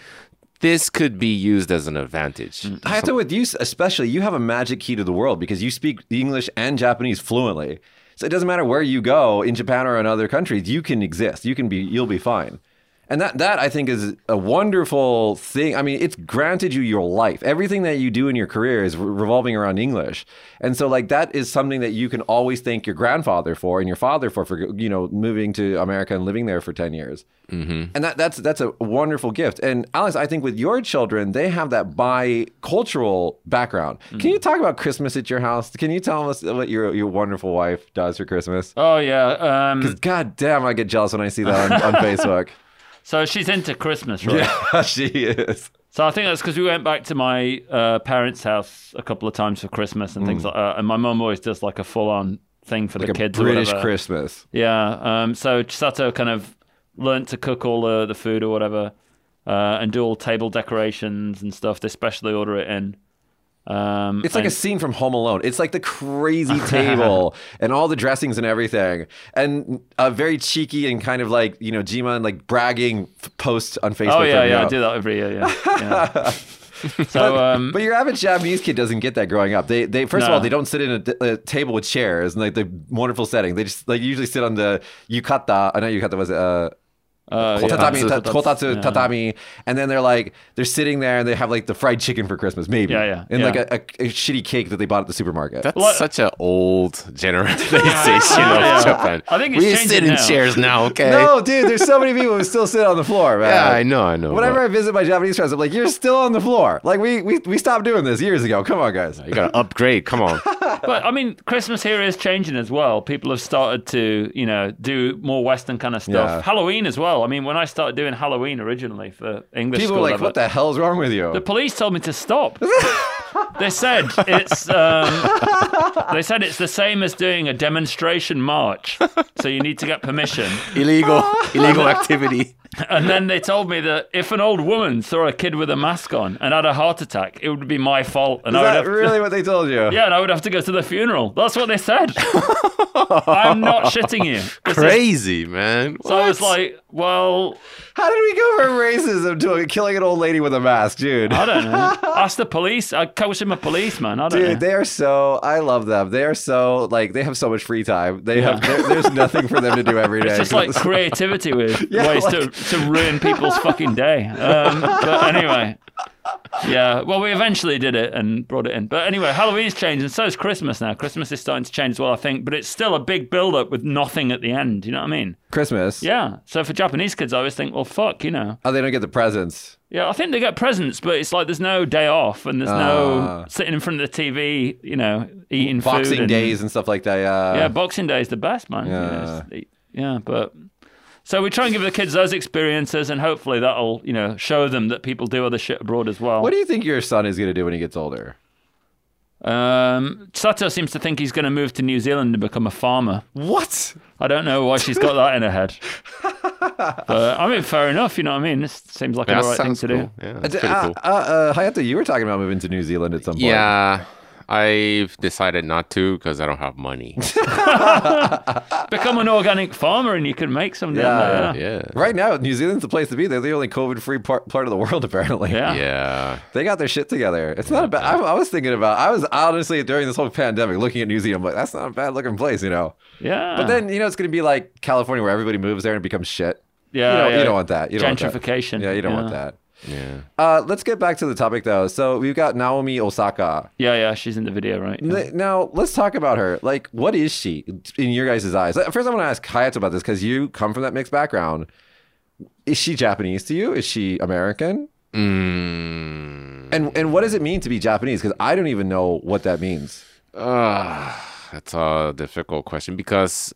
this could be used as an advantage. I have to with you especially, you have a magic key to the world because you speak English and Japanese fluently. So it doesn't matter where you go in Japan or in other countries, you can exist. You can be you'll be fine. And that that I think is a wonderful thing. I mean, it's granted you your life. Everything that you do in your career is re- revolving around English. And so like that is something that you can always thank your grandfather for and your father for for you know moving to America and living there for 10 years. Mm-hmm. And that that's that's a wonderful gift. And Alex, I think with your children, they have that bi-cultural background. Can you talk about Christmas at your house? Can you tell us what your your wonderful wife does for Christmas? Oh yeah. Um, Because god damn, I get jealous when I see that on, on Facebook. So she's into Christmas, right? Yeah, she is. So I think that's because we went back to my uh, parents' house a couple of times for Christmas and things like that. And my mum always does like a full-on thing for Mm. Like the kids. British. Christmas. Yeah. Um, so Chisato kind of learnt to cook all the, the food or whatever, uh, and do all table decorations and stuff. They specially order it in. Um, It's like a scene from Home Alone. It's like the crazy table and all the dressings and everything, and a very cheeky and kind of like you know Jima like bragging post on Facebook. Oh yeah, yeah. I do that every year. Yeah. yeah. so um, But your average Japanese kid doesn't get that growing up. They, they first of all, they don't sit in a, a table with chairs and like the wonderful setting. They just like usually sit on the yukata. I know yukata was uh, Uh, yeah. Kotatami, ta- Kotatsu. kotatsu, Yeah. tatami, and then they're like they're sitting there and they have like the fried chicken for Christmas, maybe, Yeah, yeah, and yeah. like a, a, a shitty cake that they bought at the supermarket. That's Like- such an old generalization Yeah. of Japan. I think it's we changing sit in now. chairs now, okay? no, dude, there's so many people who still sit on the floor, man. Yeah, I know, I know. Whenever but I visit my Japanese friends, I'm like, "You're still on the floor." Like we we, we stopped doing this years ago. Come on, guys. you gotta upgrade. Come on. But I mean, Christmas here is changing as well. People have started to, you know, do more Western kind of stuff. Yeah. Halloween as well. I mean, when I started doing Halloween originally for English People school are like, level, "What the hell's wrong with you?" The police told me to stop. they said it's. Um, they said it's the same as doing a demonstration march, so you need to get permission. illegal, illegal activity. And then they told me that if an old woman saw a kid with a mask on and had a heart attack, it would be my fault, and Is I would that have really what they told you? yeah, and I would have to go to the funeral. That's what they said. I'm not shitting you. This is- Crazy, man. So I was like, well, How did we go from racism to killing an old lady with a mask, dude? I don't know. Ask the police. I coach him a policeman. I don't know. Dude, they are so. I love them. They are so like they have so much free time. They have. There's nothing for them to do every day. It's just like creativity with Yeah, ways like- to ruin people's fucking day. Um, but anyway, yeah. Well, we eventually did it and brought it in. But anyway, Halloween's changed, and so is Christmas now. Christmas is starting to change as well, I think. But it's still a big build-up with nothing at the end. You know what I mean? Christmas. Yeah. So for Japanese kids, I always think, well, fuck, you know. Oh, they don't get the presents. Yeah, I think they get presents, but it's like there's no day off and there's Ah. no sitting in front of the TV, you know, eating food. Boxing and- days and stuff like that. Yeah. yeah, Boxing Day is the best, man. You know, it's- yeah, but so we try and give the kids those experiences, and hopefully that'll you know show them that people do other shit abroad as well. What do you think your son is going to do when he gets older? um, Sato seems to think he's going to move to New Zealand and become a farmer. What? I don't know why she's got that in her head. but I mean, fair enough. You know what I mean? This seems like That a right thing to cool. do. Yeah, Uh, pretty uh, cool. uh, uh, Hayato, you were talking about moving to New Zealand at some point. Yeah, I've decided not to because I don't have money. Become an organic farmer, and you can make some. down Yeah. yeah. Right now, New Zealand's the place to be. They're the only COVID-free part, part of the world, apparently. Yeah. Yeah. They got their shit together. It's not a bad. I, I was thinking about. I was honestly during this whole pandemic looking at New Zealand. Like that's not a bad looking place, you know. Yeah. But then you know it's going to be like California, where everybody moves there and it becomes shit. yeah, you don't, yeah. you don't want that. You don't Want Gentrification. that. Yeah, you don't want that. Yeah. Uh, let's get back to the topic though. So we've got Naomi Osaka. Yeah, yeah, she's in the video, right? Yeah. Now let's talk about her. Like, what is she in your guys' eyes? First, I want to ask Hayato about this because you come from that mixed background. Is she Japanese to you? Is she American? Mm. And and what does it mean to be Japanese? Because I don't even know what that means. Uh, that's a difficult question because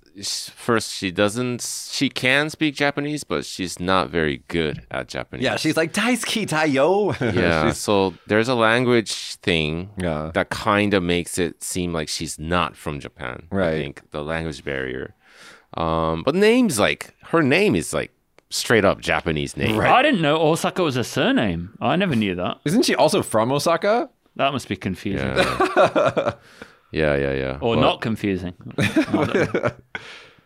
first she doesn't she can speak Japanese but she's not very good at Japanese. Yeah, she's like Daisuki Tayo. yeah. So there's a language thing Yeah. that kind of makes it seem like she's not from Japan. Right. I think the language barrier. Um, but names like her name is like straight up Japanese name. Right. I didn't know Osaka was a surname. I never knew that. Isn't she also from Osaka? That must be confusing. Yeah. yeah, yeah, yeah. Or But- not confusing.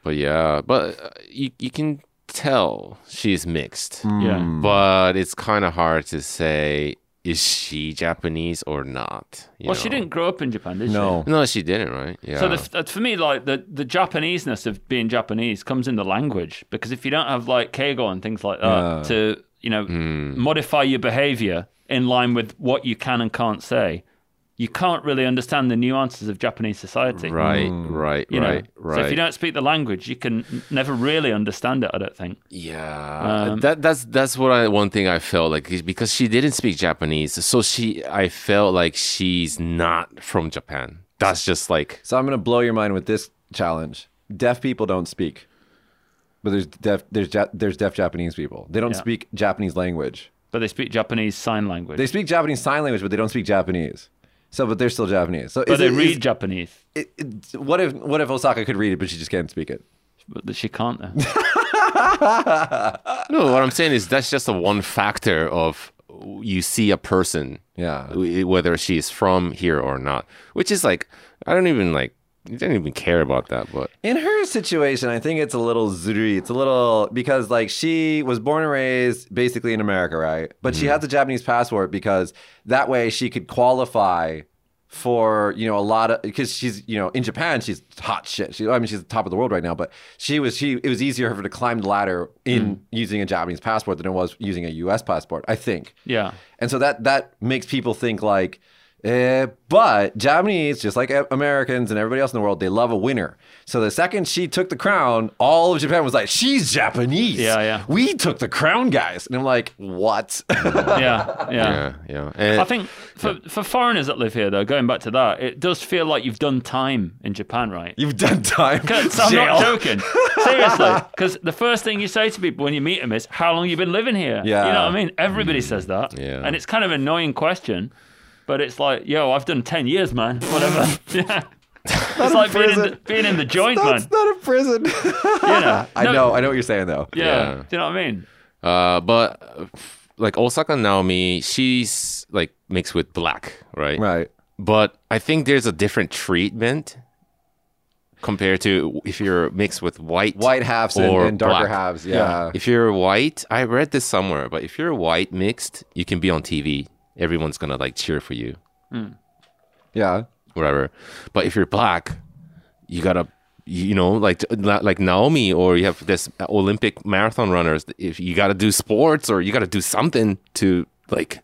But yeah, but uh, you you can tell she's mixed. Yeah. But it's kind of hard to say is she Japanese or not. you Well, she didn't grow up in Japan, did she? No. No, she didn't, right? Yeah. So the, uh, for me, like the the Japaneseness of being Japanese comes in the language because if you don't have like keigo and things like that Yeah. to you know Hmm. modify your behavior in line with what you can and can't say, you can't really understand the nuances of Japanese society. right, right, You know? right, right. So if you don't speak the language, you can never really understand it. I don't think. Yeah, Um, that that's that's what I one thing I felt like because she didn't speak Japanese, so she I felt like she's not from Japan. That's just like So I'm gonna blow your mind with this challenge. Deaf people don't speak, but there's deaf there's ja- there's deaf Japanese people. They don't Yeah. speak Japanese language. But they speak Japanese sign language. They speak Japanese sign language, but they don't speak Japanese. So, but they're still Japanese. So, but is they it- read is- Japanese. it, it, what if what if Osaka could read it, but she just can't speak it? But she can't. Though. no. What I'm saying is that's just a one factor of you see a person Yeah. whether she's from here or not, which is like I don't even like I didn't even care about that, but In her situation, I think it's a little zuri. It's a little because like she was born and raised basically in America, right? But she mm-hmm. has a Japanese passport because that way she could qualify for you know a lot of because she's you know in Japan she's hot shit. She I mean she's the top of the world right now, but she was she it was easier for her to climb the ladder in mm. using a Japanese passport than it was using a U.S. passport. I think. Yeah. And so that that makes people think like, eh, but Japanese, just like Americans and everybody else in the world, they love a winner. So the second she took the crown, all of Japan was like, she's Japanese. Yeah, yeah. We took the crown, guys. And I'm like, what? Yeah. Yeah. Yeah, yeah. And I think for, for foreigners that live here, though, going back to that, it does feel like you've done time in Japan, right? You've done time. 'Cause I'm not joking. Seriously. Because the first thing you say to people when you meet them is, How long you been living here? Yeah. You know what I mean? Everybody says that. Yeah. And it's kind of an annoying question, but it's like, Yo, I've done 10 years, man. Whatever. yeah. It's like being in, the, being in the joint, man. That's not a prison. You know? I No- know. I know what you're saying, though. Yeah. Yeah. Do you know what I mean? Uh, but uh, like Osaka Naomi, she's like mixed with black, right? Right. But I think there's a different treatment compared to if you're mixed with white, White halves and, or and darker black. halves. Yeah. If you're white, I read this somewhere, but if you're white mixed, you can be on TV. Everyone's gonna like cheer for you, hmm. Yeah. whatever. But if you're black, you gotta, you know, like like Naomi, or you have this Olympic marathon runners. If you gotta do sports, or you gotta do something to like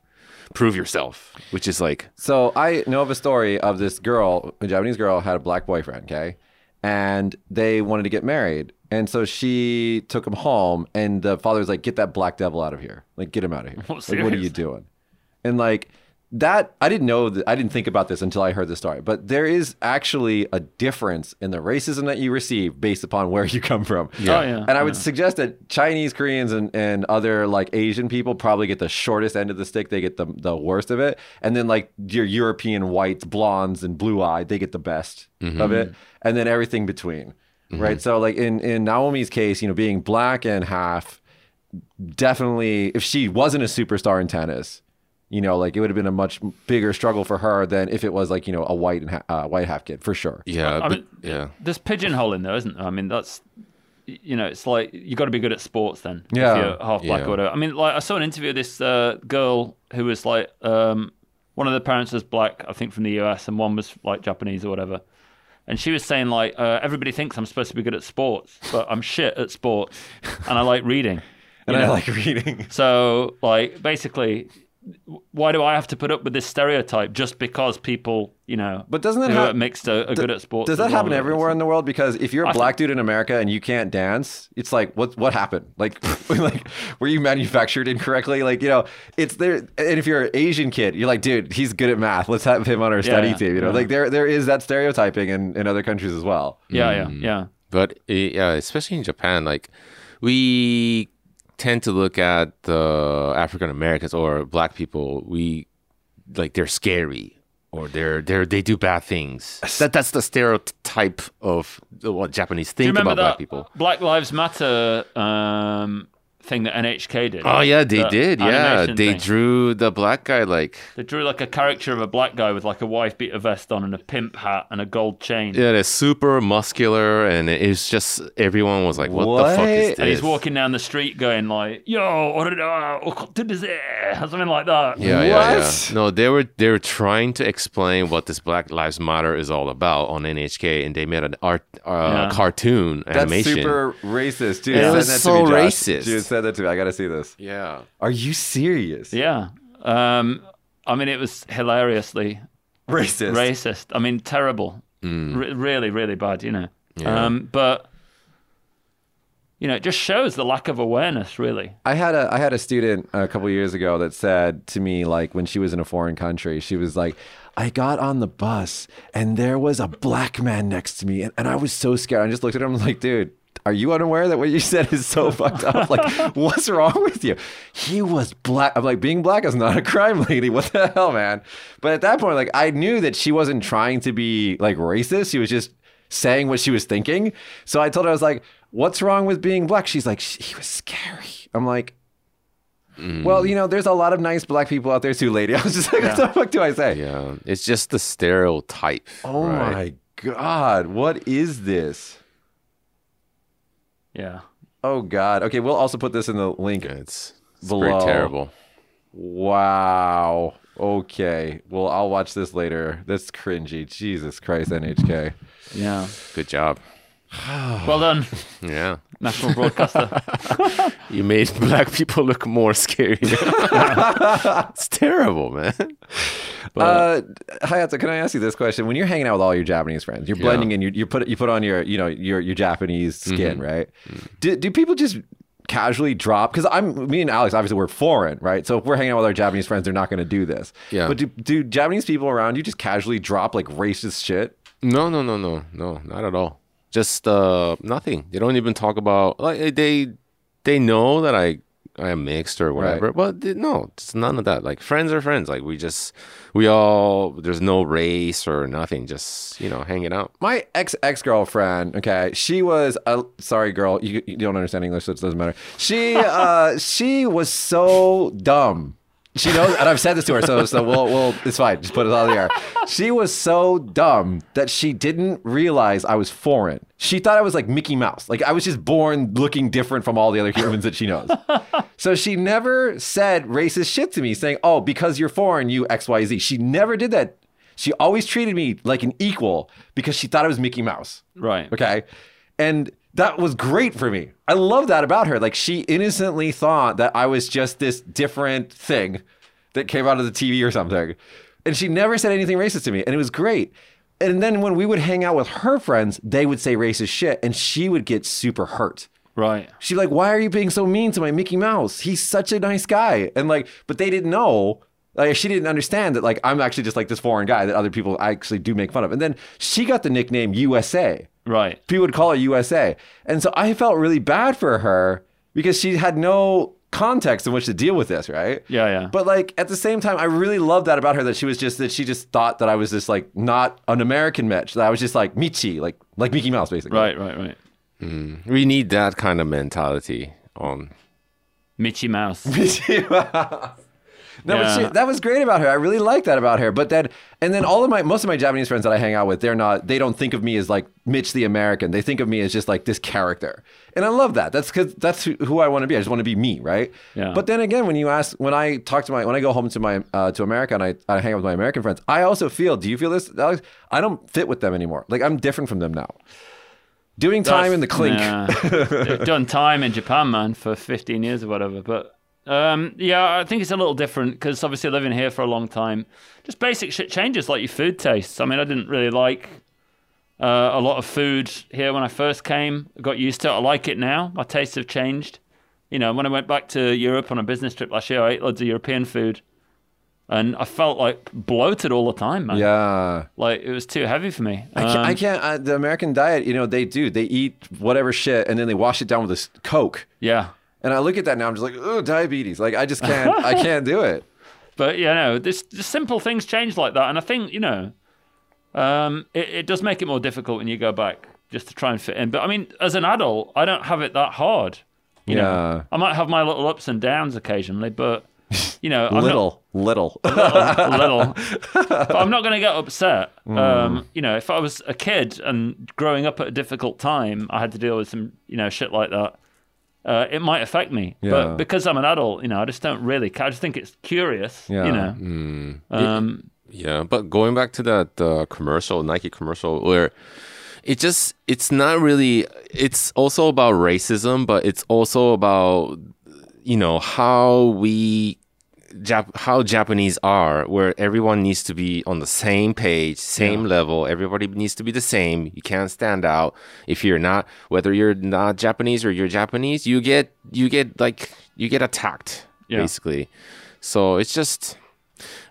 prove yourself, which is like So I know of a story of this girl, a Japanese girl, had a black boyfriend, okay? And they wanted to get married. And so she took him home, and the father was like, Get that black devil out of here. Like, get him out of here. Oh, like, what are you doing? And like, that, I didn't know that, I didn't think about this until I heard the story. But there is actually a difference in the racism that you receive based upon where you come from. Yeah. Oh, yeah, And I would yeah. suggest that Chinese, Koreans, and, and other like Asian people probably get the shortest end of the stick. They get the, the worst of it. And then like your European whites, blondes, and blue eyed, they get the best mm-hmm. of it. And then everything between. Mm-hmm. Right. So like in, in Naomi's case, you know, being black and half, definitely if she wasn't a superstar in tennis, you know, like it would have been a much bigger struggle for her than if it was like, you know, a white and ha- uh, white half kid for sure. yeah, I but, mean, yeah. There's pigeonholing there, isn't there? I mean, that's you know, it's like you got to be good at sports then. Yeah. if you're half black Yeah. or whatever. I mean, like I saw an interview of this uh, girl who was like, um, one of the parents was black, I think from the US, and one was like Japanese or whatever. And she was saying like, uh, everybody thinks I'm supposed to be good at sports, but I'm shit at sports, and I like reading. And you I like reading. So, like, basically, why do I have to put up with this stereotype just because people, you know, But doesn't that who hap- are mixed are, are good at sports? Does as that well? happen everywhere in the world? Because if you're a I black dude in America and you can't dance, it's like what what happened? Like like were you manufactured incorrectly? Like you know, it's there. And if you're an Asian kid, you're like, dude, he's good at math. Let's have him on our study yeah, team. You know, yeah. like there there is that stereotyping in, in other countries as well. Yeah, yeah, Mm. yeah. But uh, yeah, especially in Japan, like we tend to look at the African Americans or black people. We like they're scary or they're they're they do bad things. That that's the stereotype of what Japanese think about black people. Black Lives Matter um, thing that NHK did? Oh yeah, they That did. Yeah, they thing. drew the black guy like They drew like a caricature of a black guy with like a wife beater vest on and a pimp hat and a gold chain. yeah, they're super muscular, and it's just everyone was like, "What, the fuck is this?" And he's walking down the street going like, "Yo, or something like that." Yeah, yeah, yeah. No, they were they were trying to explain what this Black Lives Matter is all about on NHK, and they made an art uh, Yeah. cartoon That's animation. super racist, dude. It Send was that to so me, racist. Dude, send that to me. I gotta see this. Yeah, Are you serious? Yeah. Um, I mean, it was hilariously Racist. racist. I mean, terrible. Re- really, really bad. You know. Yeah. Um, but you know, it just shows the lack of awareness. Really. I had a I had a student a couple years ago that said to me like when she was in a foreign country, she was like, I got on the bus and there was a black man next to me and, and I was so scared. I just looked at him and was like, dude, are you unaware that what you said is so fucked up? Like, what's wrong with you? He was black. I'm like, being black is not a crime, lady. What the hell, man? But at that point, like, I knew that she wasn't trying to be like racist. She was just saying what she was thinking. So I told her, I was like, what's wrong with being black? She's like, he was scary. I'm like, mm. well, you know, there's a lot of nice black people out there too, lady. I was just like, what the fuck do I say? yeah. It's just the stereotype. Oh right? my God. What is this? Yeah. Oh God. Okay, we'll also put this in the link. Yeah, It's, it's Below. pretty terrible. Wow. Okay. Well, I'll watch this later. That's cringy. Jesus Christ, NHK. Yeah. Good job. Well done, Yeah. national broadcaster. You made black people look more scary. it's terrible, man. Uh, Hayato, can I ask you this question? When you're hanging out with all your Japanese friends, you're Yeah. blending in. You, you put you put on your you know your your Japanese skin, Mm-hmm. right? Do, do people just casually drop? Because I'm me and Alex obviously we're foreign, right? So if we're hanging out with our Japanese friends, they're not going to do this. Yeah. But do, do Japanese people around you just casually drop like racist shit? No, no, no, no, no, not at all. Just uh, nothing. They don't even talk about like they they know that I I am mixed or whatever, but they, no, it's none of that. Like friends are friends. Like we just we all there's no race or nothing. Just you know hanging out. My ex ex girlfriend, okay, she was a sorry girl. You, you don't understand English, so it doesn't matter. She uh she was so dumb. She knows, and I've said this to her, so so we'll we'll it's fine. Just put it on the air. She was so dumb that she didn't realize I was foreign. She thought I was like Mickey Mouse. Like I was just born looking different from all the other humans that she knows. So she never said racist shit to me, saying, "Oh, because you're foreign, you X Y Z." She never did that. She always treated me like an equal because she thought I was Mickey Mouse. right. Okay. And that was great for me. I love that about her. Like she innocently thought that I was just this different thing that came out of the TV or something. And she never said anything racist to me. And it was great. And then when we would hang out with her friends, they would say racist shit and she would get super hurt. Right. She'd be like, Why are you being so mean to my Mickey Mouse? He's such a nice guy. And like, but they didn't know. Like she didn't understand that like I'm actually just like this foreign guy that other people actually do make fun of. And then she got the nickname USA. Right. People would call her USA. And so I felt really bad for her because she had no context in which to deal with this, right? Yeah, yeah. But like at the same time, I really loved that about her that she was just that she just thought that I was this like not an American Mitch. That I was just like Michi, like like Mickey Mouse basically. Right. Right. Right. Mm. We need that kind of mentality on. Mickey Mouse. Michi Mouse. No, but she, that was great about her. I really like that about her. But then, and then all of my, most of my Japanese friends that I hang out with, they're not, they don't think of me as like Mitch the American. They think of me as just like this character. And I love that. That's because that's who, I want to be. I just want to be me, right? Yeah. But then again, when you ask, when I talk to my, when I go home to my, uh, to America and I, I hang out with my American friends, I also feel, do you feel this, Alex? I don't fit with them anymore. Like I'm different from them now. Doing time in the clink. Yeah. They've done time in Japan, man, for 15 years or whatever. But um, yeah, I think it's a little different because obviously living here for a long time, just basic shit changes like your food tastes. I mean, I didn't really like uh, a lot of food here when I first came. I got used to it. I like it now. My tastes have changed. You know, when I went back to Europe on a business trip last year, I ate loads of European food. And I felt like bloated all the time, man. Yeah. Like it was too heavy for me. I can't, I Um, can't uh, the American diet, you know, they do. They eat whatever shit and then they wash it down with this Coke. yeah. And I look at that now, I'm just like, oh, diabetes. Like, I just can't, I can't do it. But you know, this just simple things change like that, and I think you know, um, it, it does make it more difficult when you go back just to try and fit in. But I mean, as an adult, I don't have it that hard. You Yeah. know, I might have my little ups and downs occasionally, but you know, I'm little, little. not, little, but I'm not going to get upset. Mm. Um, you know, if I was a kid and growing up at a difficult time, I had to deal with some you know shit like that. Uh, it might affect me, Yeah. but because I'm an adult, you know, I just don't really. ca- I just think it's curious. Yeah. You know, Mm. um, Yeah, but going back to that uh, commercial, Nike commercial, where it just it's not really. It's also about racism, but it's also about you know how we. Jap- how Japanese are, where everyone needs to be on the same page, same level. Everybody needs to be the same. You can't stand out if you're not. Whether you're not Japanese or you're Japanese, you get you get like you get attacked Yeah. basically. So it's just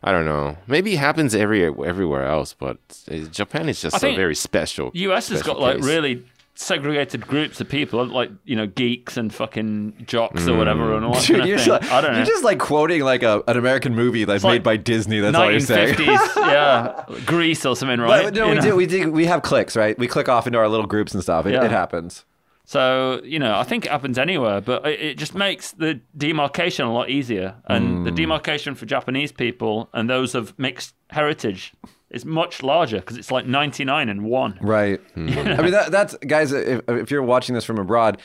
I don't know. Maybe it happens every everywhere else, but uh, Japan is just I a very special. US has special got like really segregated groups of people, like you know geeks and fucking jocks or whatever, and all that Dude, kind you're, of just thing. like, I don't know. you're just like quoting like a, an American movie that's like made by Disney. That's all you're saying. 1950s, yeah, Grease or something, right? But no, You we know? do. We do. We have clicks, right? We click off into our little groups and stuff. It, Yeah. it happens. So you know, I think it happens anywhere, but it, it just makes the demarcation a lot easier, and the Hmm. demarcation for Japanese people and those of mixed heritage is much larger because it's like 99 and one. Right. I mean, that, that's guys. If, if you're watching this from abroad,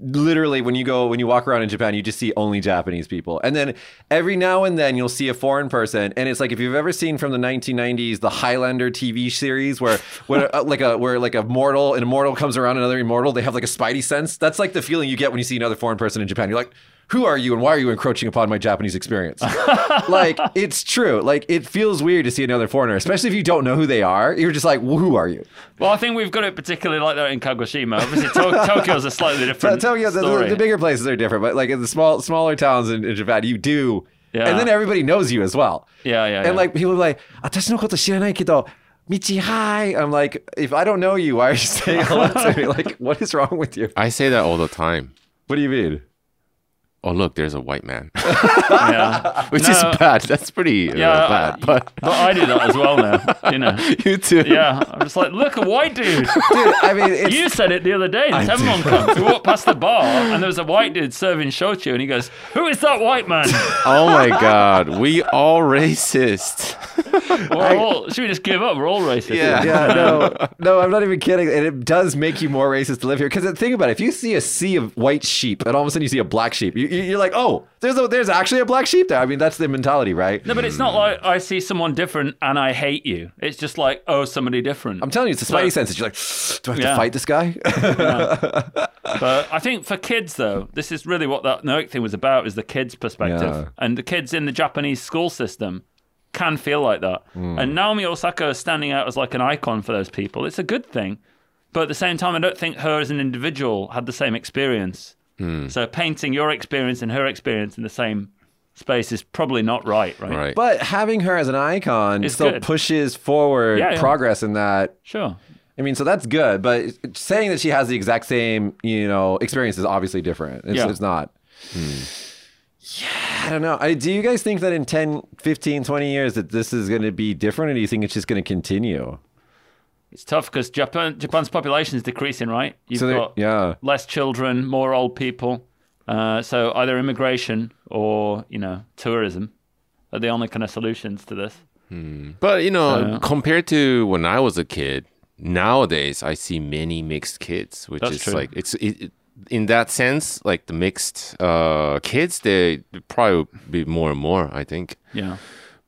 literally when you go when you walk around in Japan, you just see only Japanese people, and then every now and then you'll see a foreign person, and it's like if you've ever seen from the 1990s the Highlander TV series where where uh, like a where like a mortal an immortal comes around another immortal, they have like a spidey sense. That's like the feeling you get when you see another foreign person in Japan. You're like Who are you and why are you encroaching upon my Japanese experience? like, it's true. Like, it feels weird to see another foreigner, especially if you don't know who they are. You're just like, well, who are you? Well, I think we've got it particularly like that in Kagoshima. Obviously, to- Tokyo's a slightly different Tokyo, the, story. the, the bigger places are different, but like in the small, smaller towns in, in Japan, you do, Yeah. and then everybody knows you as well. Yeah, yeah, And yeah. like people are like, 私のこと知らないけど、Michi, hi. I'm like, if I don't know you, why are you saying hello to me? Like, what is wrong with you? I say that all the time. What do you mean? Oh, look, there's a white man, yeah. which No. is bad. That's pretty uh, bad. But But I do that as well now. You know. you too. Yeah, I'm just like, look, a white dude. Dude, I mean, it's, You said it the other day. This everyone comes. We walked past the bar, and there was a white dude serving shochu, and he goes, "Who is that white man?" Oh my God, we all racist. We're all. Should we just give up? We're all racist. Yeah. yeah, no, no, I'm not even kidding. And it does make you more racist to live here. Because think about it: if you see a sea of white sheep, and all of a sudden you see a black sheep, you, you- you're like, oh, there's a, there's actually a black sheep there. I mean, that's the mentality, right? No, but it's not like I see someone different and I hate you. It's just like, oh, somebody different. I'm telling you, it's a spidey So- senses. You're like, do I have Yeah. to fight this guy? But I think for kids, though, this is really what that Nike thing was about: is the kids' perspective, Yeah. and the kids in the Japanese school system can feel like that. Hmm. And Naomi Osaka is standing out as like an icon for those people. It's a good thing, but at the same time, I don't think her as an individual had the same experience. Hmm. So painting your experience and her experience in the same space is probably not right, right? Right. But having her as an icon It's still good. pushes forward Yeah, yeah. progress in that. Sure. I mean, so that's good. But saying that she has the exact same, you know, experience is obviously different. It's, Yeah. it's not. Yeah, I don't know. I, do you guys think that in 10, 15, 20 years that this is going to be different, or do you think it's just going to continue? It's tough because Japan Japan's population is decreasing, right? You've So they- got yeah. less children, more old people. Uh, so either immigration or you know tourism are the only kind of solutions to this. But you know, Uh, compared to when I was a kid, nowadays I see many mixed kids, which is true. like it's it, it- in that sense, like the mixed uh, kids, they probably be more and more. I think, Yeah,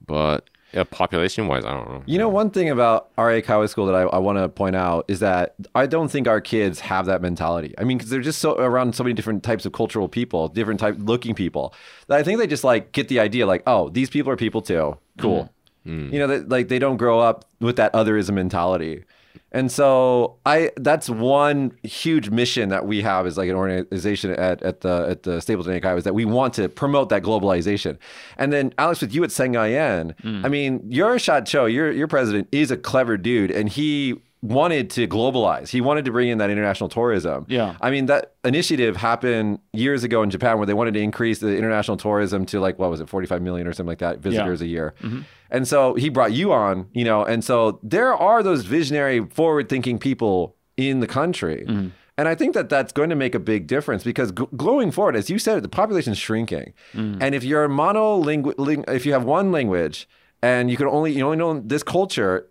but yeah, population wise, I don't know. You know, one thing about RA Kawa School that I, I want to point out is that I don't think our kids have that mentality. I mean, because they're just so around so many different types of cultural people, different type looking people, that I think they just like get the idea, like, oh, these people are people too. Cool. Mm. Mm. You know, that like they don't grow up with that otherism mentality. And so I that's one huge mission that we have as like an organization at, at the at the Stapleton Ekai is that we want to promote that globalization. And then Alex with you at Sengan-en, mm. I mean, your shachō, your your president is a clever dude and he wanted to globalize. He wanted to bring in that international tourism. Yeah. I mean, that initiative happened years ago in Japan where they wanted to increase the international tourism to like, what was it, 45 million or something like that visitors a year. Mm-hmm. And so he brought you on, you know, and so there are those visionary, forward thinking people in the country. Mm-hmm. And I think that that's going to make a big difference because g- going forward, as you said, the population is shrinking. Mm-hmm. And if you're monolingual, ling- if you have one language and you can only, you only know this culture,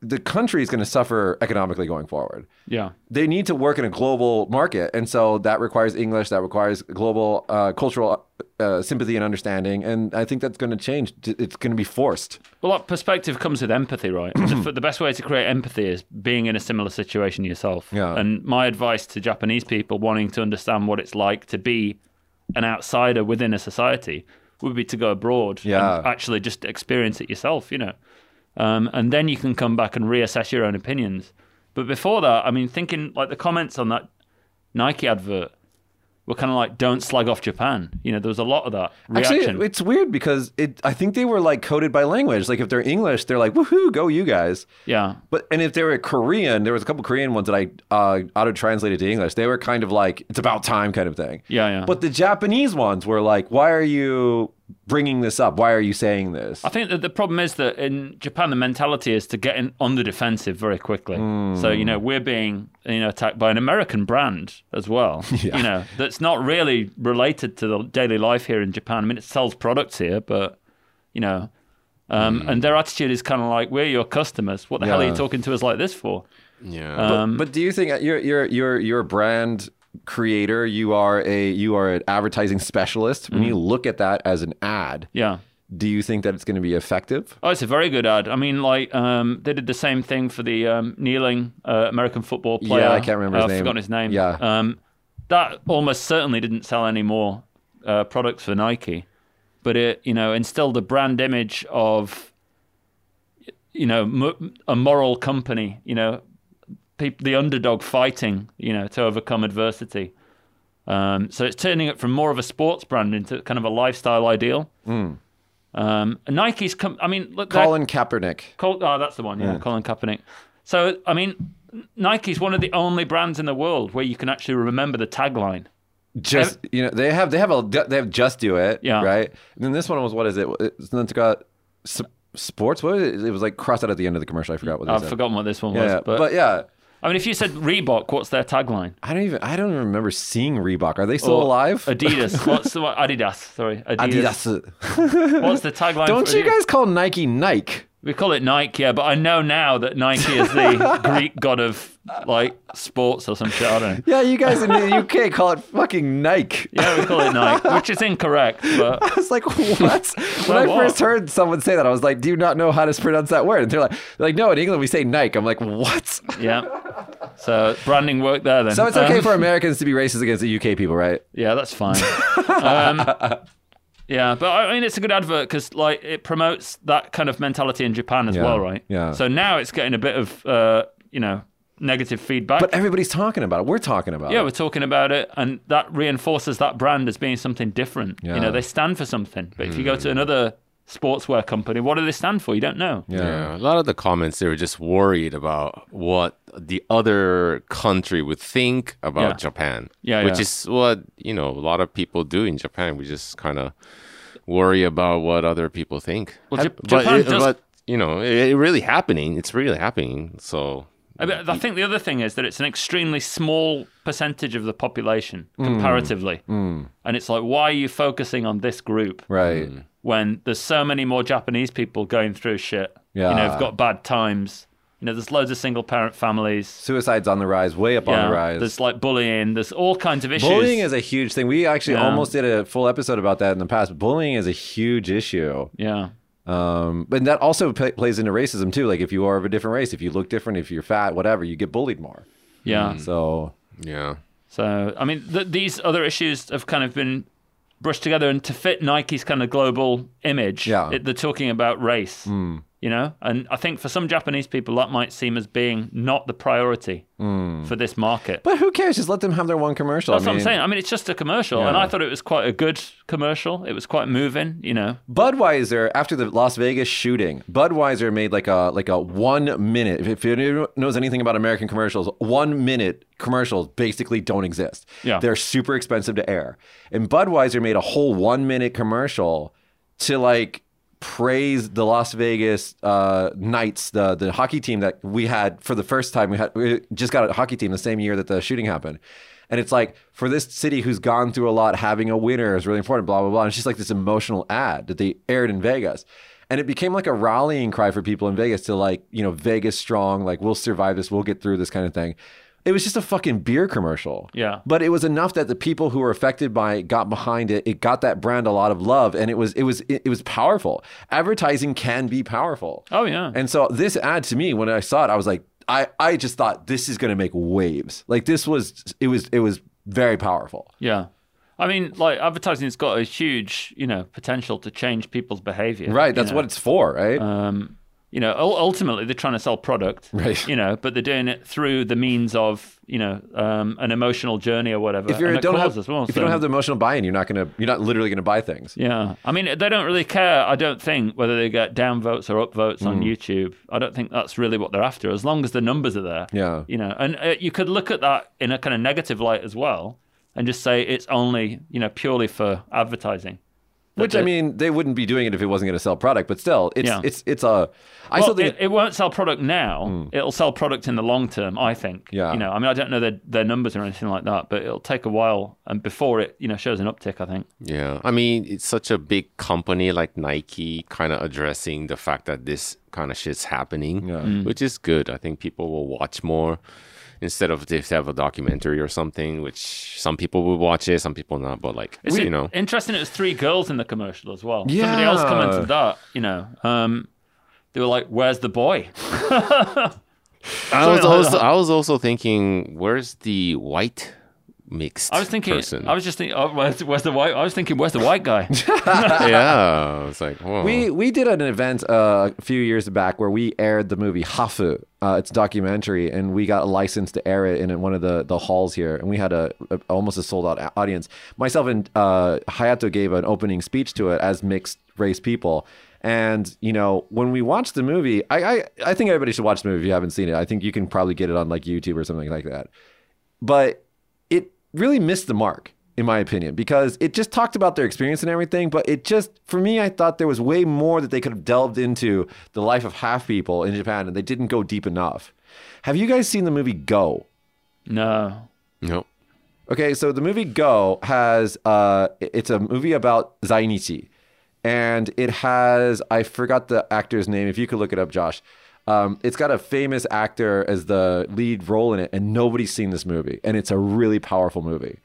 the country is going to suffer economically going forward yeah, they need to work in a global market and so that requires english that requires global uh, cultural uh, sympathy and understanding and i think that's going to change it's going to be forced Well, that perspective comes with empathy, right? the, the best way to create empathy is being in a similar situation yourself. Yeah. And my advice to Japanese people wanting to understand what it's like to be an outsider within a society would be to go abroad Yeah. and actually just experience it yourself, you know. Um, and then you can come back and reassess your own opinions. But before that, I mean, thinking like the comments on that Nike advert were kind of like, "Don't slag off Japan." You know, there was a lot of that reaction. actually it's weird because it i think they were like coded by language like if they're english they're like woohoo go you guys yeah, but and if they were Korean, there was a couple Korean ones that I uh, auto translated to English. They were kind of like it's about time kind of thing. Yeah, yeah. But the Japanese ones were like, why are you bringing this up? Why are you saying this? I think that the problem is that in Japan, the mentality is to get in on the defensive very quickly. So you know we're being you know attacked by an American brand as well. You know that's not really related to the daily life here in Japan. I mean, it sells products here, but you know, um, and their attitude is kind of like we're your customers. What the hell are you talking to us like this for? Yeah. Um, But do you think your your your your brand creator, you are a you are an advertising specialist. When you look at that as an ad, Yeah. do you think that it's going to be effective? Oh, it's a very good ad. I mean, like um, they did the same thing for the um, kneeling uh, American football player. Yeah, I can't remember his Uh, I've forgotten his name. Yeah. Um, that almost certainly didn't sell any more uh, products for Nike, but it you know instilled a brand image of you know a moral company. You know, peop the underdog fighting. You know, to overcome adversity. Um, so it's turning it from more of a sports brand into kind of a lifestyle ideal. Um, Nike's come. I mean, look, Colin Kaepernick. Col- oh, that's the one. Yeah, Colin Kaepernick. So, I mean, Nike's one of the only brands in the world where you can actually remember the tagline. Just you know, they have they have a they have just do it. Yeah. Right. And then this one was what is it? It's it's got sports. What is it? It was like crossed out at the end of the commercial. I forgot what I've said. forgotten what this one Yeah, was, yeah. but, but yeah. I mean, if you said Reebok, what's their tagline? I don't even I don't even remember seeing Reebok. Are they still Or alive? Adidas. what's the? Adidas? Sorry, Adidas. Adidas. What's the tagline? Don't for you Adidas? guys call Nike Nike? We call it Nike, yeah, but I know now that Nike is the Greek god of like sports or some shit. I don't know. Yeah, you guys in the UK call it fucking Nike. Yeah, we call it Nike, which is incorrect, but I was like, what? when I what? first heard someone say that, I was like, do you not know how to pronounce that word? And they're like, they're like, no, in England we say Nike. I'm like, what? yeah. So branding work there then. So it's okay Um, for Americans to be racist against the UK people, right? Yeah, that's fine. um, yeah, but I mean, it's a good advert because like it promotes that kind of mentality in Japan as Yeah, well, right? yeah. So now it's getting a bit of uh, you know negative feedback. But everybody's talking about it. We're talking about it. yeah, it. we're talking about it, and that reinforces that brand as being something different. You know, they stand for something. But if you go to another sportswear company, what do they stand for? You don't know. Yeah. Yeah, a lot of the comments they were just worried about what the other country would think about Yeah. Japan. Yeah, which yeah. is what you know a lot of people do in Japan. We just kind of worry about what other people think. Well, Jap- but, Japan it- does- but you know, it, it really happening. It's really happening. So I, I think the other thing is that it's an extremely small percentage of the population hmm. comparatively, hmm. and it's like, why are you focusing on this group? Right. Hmm. when there's so many more Japanese people going through shit. You know, Yeah. have got bad times. You know, there's loads of single parent families. Suicide's on the rise, way up on the rise. There's like bullying. There's all kinds of issues. Bullying is a huge thing. We actually Yeah. almost did a full episode about that in the past. Bullying is a huge issue. yeah, Um, but that also p- plays into racism too. Like if you are of a different race, if you look different, if you're fat, whatever, you get bullied more. yeah. So yeah, So I mean, th- these other issues have kind of been brushed together, and to fit Nike's kind of global image, Yeah. it, they're talking about race. You know, and I think for some Japanese people that might seem as being not the priority hmm. for this market. But who cares? Just let them have their one commercial. That's I what I'm saying. I mean, it's just a commercial, and I thought it was quite a good commercial. It was quite moving, you know. Budweiser, after the Las Vegas shooting, Budweiser made like a like a one minute. If anyone knows anything about American commercials, one minute commercials basically don't exist. Yeah. they're super expensive to air. And Budweiser made a whole one minute commercial to like praise the Las Vegas uh, Knights, the the hockey team that we had for the first time. We had we just got a hockey team the same year that the shooting happened. And it's like for this city who's gone through a lot, having a winner is really important. Blah blah blah. And it's just like this emotional ad that they aired in Vegas, and it became like a rallying cry for people in Vegas to like you know Vegas strong, like we'll survive this, we'll get through this kind of thing. It was just a fucking beer commercial. Yeah. But it was enough that the people who were affected by it got behind it. It got that brand a lot of love, and it was it was it, it was powerful. Advertising can be powerful. Oh yeah. And so this ad to me, when I saw it, I was like, I, I just thought this is going to make waves. Like this was, it was, it was very powerful. Yeah. I mean, like advertising's got a huge, you know, potential to change people's behavior. Right. That's know. what it's for, right? Um, you know, ultimately they're trying to sell product. Right. You know, but they're doing it through the means of, you know, um, an emotional journey or whatever. if you don't have, as well. if so- you don't have the emotional buy-in, you're not gonna, you're not literally gonna buy things. Yeah, I mean, they don't really care. I don't think whether they get down votes or up votes Mm. on YouTube. I don't think that's really what they're after. As long as the numbers are there, Yeah. you know. And uh, you could look at that in a kind of negative light as well, and just say it's only, you know, purely for advertising. Which I mean, they wouldn't be doing it if it wasn't gonna sell product. But still, it's, Yeah. it's, it's a. I well, still think it, it won't sell product now. It'll sell product in the long term, I think. Yeah. You know, I mean, I don't know their, their numbers or anything like that, but it'll take a while and before it, you know, shows an uptick. I think. yeah. I mean, it's such a big company like Nike, kind of addressing the fact that this kind of shit's happening, Yeah. Mm. which is good. I think people will watch more. Instead of just have a documentary or something, which some people would watch it, some people not. But like, It's you know, interesting. It was three girls in the commercial as well. Yeah. Somebody else commented that. You know, um, they were like, "Where's the boy?" I was also. I was also thinking, where's the white mixed? I was thinking. person? I was just thinking. Oh, where's, where's the white? I was thinking, where's the white guy? yeah, I was like, whoa. We we did an event uh, a few years back where we aired the movie Hafu. Uh, it's a documentary, and we got a license to air it in one of the, the halls here, and we had a, a almost a sold out audience. Myself and uh, Hayato gave an opening speech to it as mixed race people. And you know, when we watched the movie, I, I I think everybody should watch the movie if you haven't seen it. I think you can probably get it on like YouTube or something like that. But it really missed the mark in my opinion because it just talked about their experience and everything but it just for me i thought there was way more that they could have delved into the life of half people in japan and they didn't go deep enough have you guys seen the movie go no. nope. Okay, so the movie Go has uh it's a movie about Zainichi. And it has I forgot the actor's name. If you could look it up, Josh. Um, it's got a famous actor as the lead role in it, and nobody's seen this movie. And it's a really powerful movie.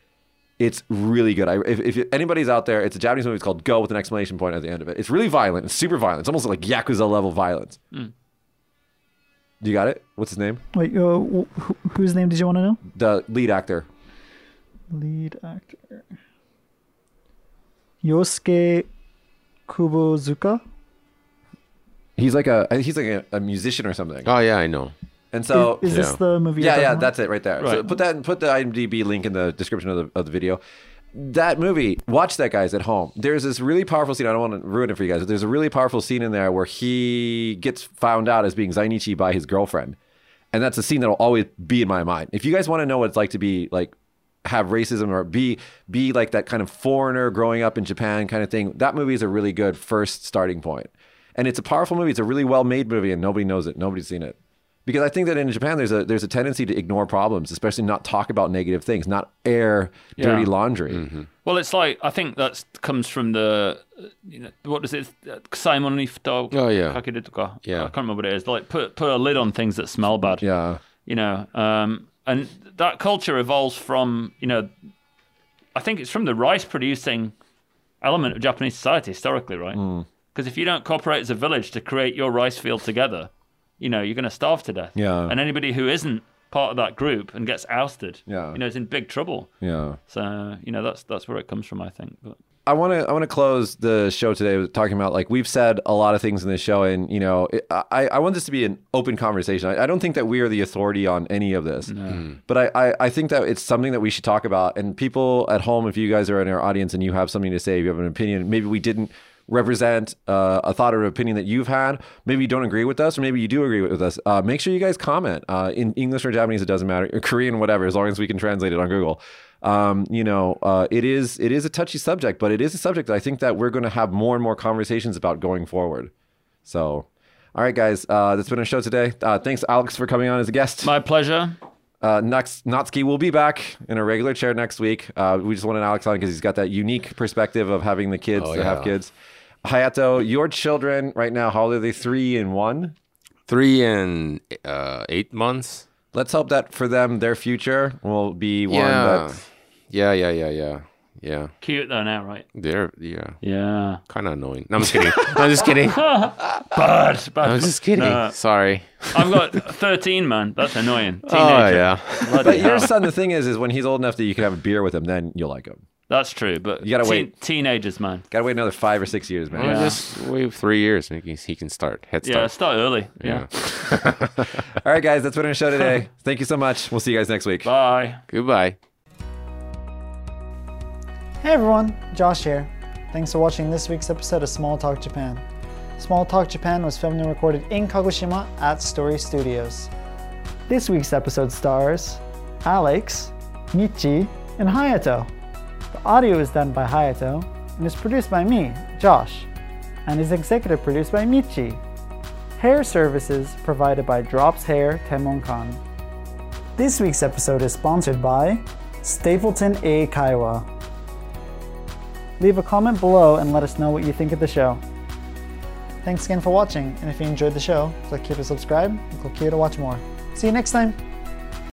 It's really good. I, if, if anybody's out there, it's a Japanese movie. It's called Go with an exclamation point at the end of it. It's really violent. It's super violent. It's almost like Yakuza level violence. You got it? What's his name? Wait, uh, wh- wh- whose name did you want to know? The lead actor. Lead actor. Yosuke Kubozuka. He's like a he's like a, a musician or something. Oh yeah, I know. And so is, is this yeah. the movie? yeah, yeah, about? that's it right there. So put that put the IMDb link in the description of the of the video. That movie, watch that guys at home. There's this really powerful scene. I don't want to ruin it for you guys, but there's a really powerful scene in there where he gets found out as being Zainichi by his girlfriend. And that's a scene that'll always be in my mind. If you guys want to know what it's like to be like have racism or be be like that kind of foreigner growing up in Japan kind of thing, that movie is a really good first starting point. And it's a powerful movie. It's a really well made movie, and nobody knows it. Nobody's seen it. Because I think that in Japan there's a there's a tendency to ignore problems, especially not talk about negative things, not air dirty Yeah. laundry. Well, it's like I think that comes from the, you know, what is it? Simon Ifto. Oh, yeah. Kakirutoka. Yeah. I can't remember what it is. Like put put a lid on things that smell bad. Yeah. You know, um, and that culture evolves from you know, I think it's from the rice producing element of Japanese society historically, right? Mm. Because if you don't cooperate as a village to create your rice field together, you know, you're going to starve to death. Yeah. And anybody who isn't part of that group and gets ousted, Yeah. you know, is in big trouble. Yeah. So you know, that's that's where it comes from, I think. But I want to I want to close the show today with talking about like we've said a lot of things in this show, and you know it, I I want this to be an open conversation. I, I don't think that we are the authority on any of this, hmm. but I, I I think that it's something that we should talk about. And people at home, if you guys are in our audience and you have something to say, if you have an opinion, maybe we didn't represent uh, a thought or opinion that you've had. Maybe you don't agree with us, or maybe you do agree with us. Uh, make sure you guys comment uh, in English or Japanese. It doesn't matter, or Korean, whatever, as long as we can translate it on Google. Um, you know, uh, it is it is a touchy subject, but it is a subject that I think that we're going to have more and more conversations about going forward. So, all right, guys, uh, that's been our show today. Uh, thanks, Alex, for coming on as a guest. my pleasure. Uh, next, Natsuki will be back in a regular chair next week. Uh, we just wanted Alex on because he's got that unique perspective of having the kids Oh, to have kids. Hayato, your children right now, how old are they? Three and one. Three and uh, eight months. Let's hope that for them, their future will be one yeah. that yeah, yeah, yeah, yeah, yeah. Cute though now, right? They're yeah, Yeah. kind of annoying. No, I'm just kidding. I'm just kidding. Bad. Bad. I'm just kidding. No, Sorry. I've got 13, man. That's annoying. Teenager. Oh yeah. Bloody But your hell. son, the thing is, is when he's old enough that you can have a beer with him, then you'll like him. That's true, but You gotta teen- wait. Teenagers, man. Gotta wait another five or six years, man. Well, Yeah. Just wait three years. and He can, he can start. Head Yeah, start. start early. Yeah. All right, guys, that's been our show today. Thank you so much. We'll see you guys next week. Bye. Goodbye. Hey everyone, Josh here. Thanks for watching this week's episode of Small Talk Japan. Small Talk Japan was filmed and recorded in Kagoshima at Story Studios. This week's episode stars Alex, Michi, and Hayato. Audio is done by Hayato and is produced by me, Josh, and is executive produced by Michi. Hair services provided by Drops Hair Tenmonkan. This week's episode is sponsored by Stapleton Eikaiwa. Leave a comment below and let us know what you think of the show. Thanks again for watching, and if you enjoyed the show, click here to subscribe and click here to watch more. See you next time!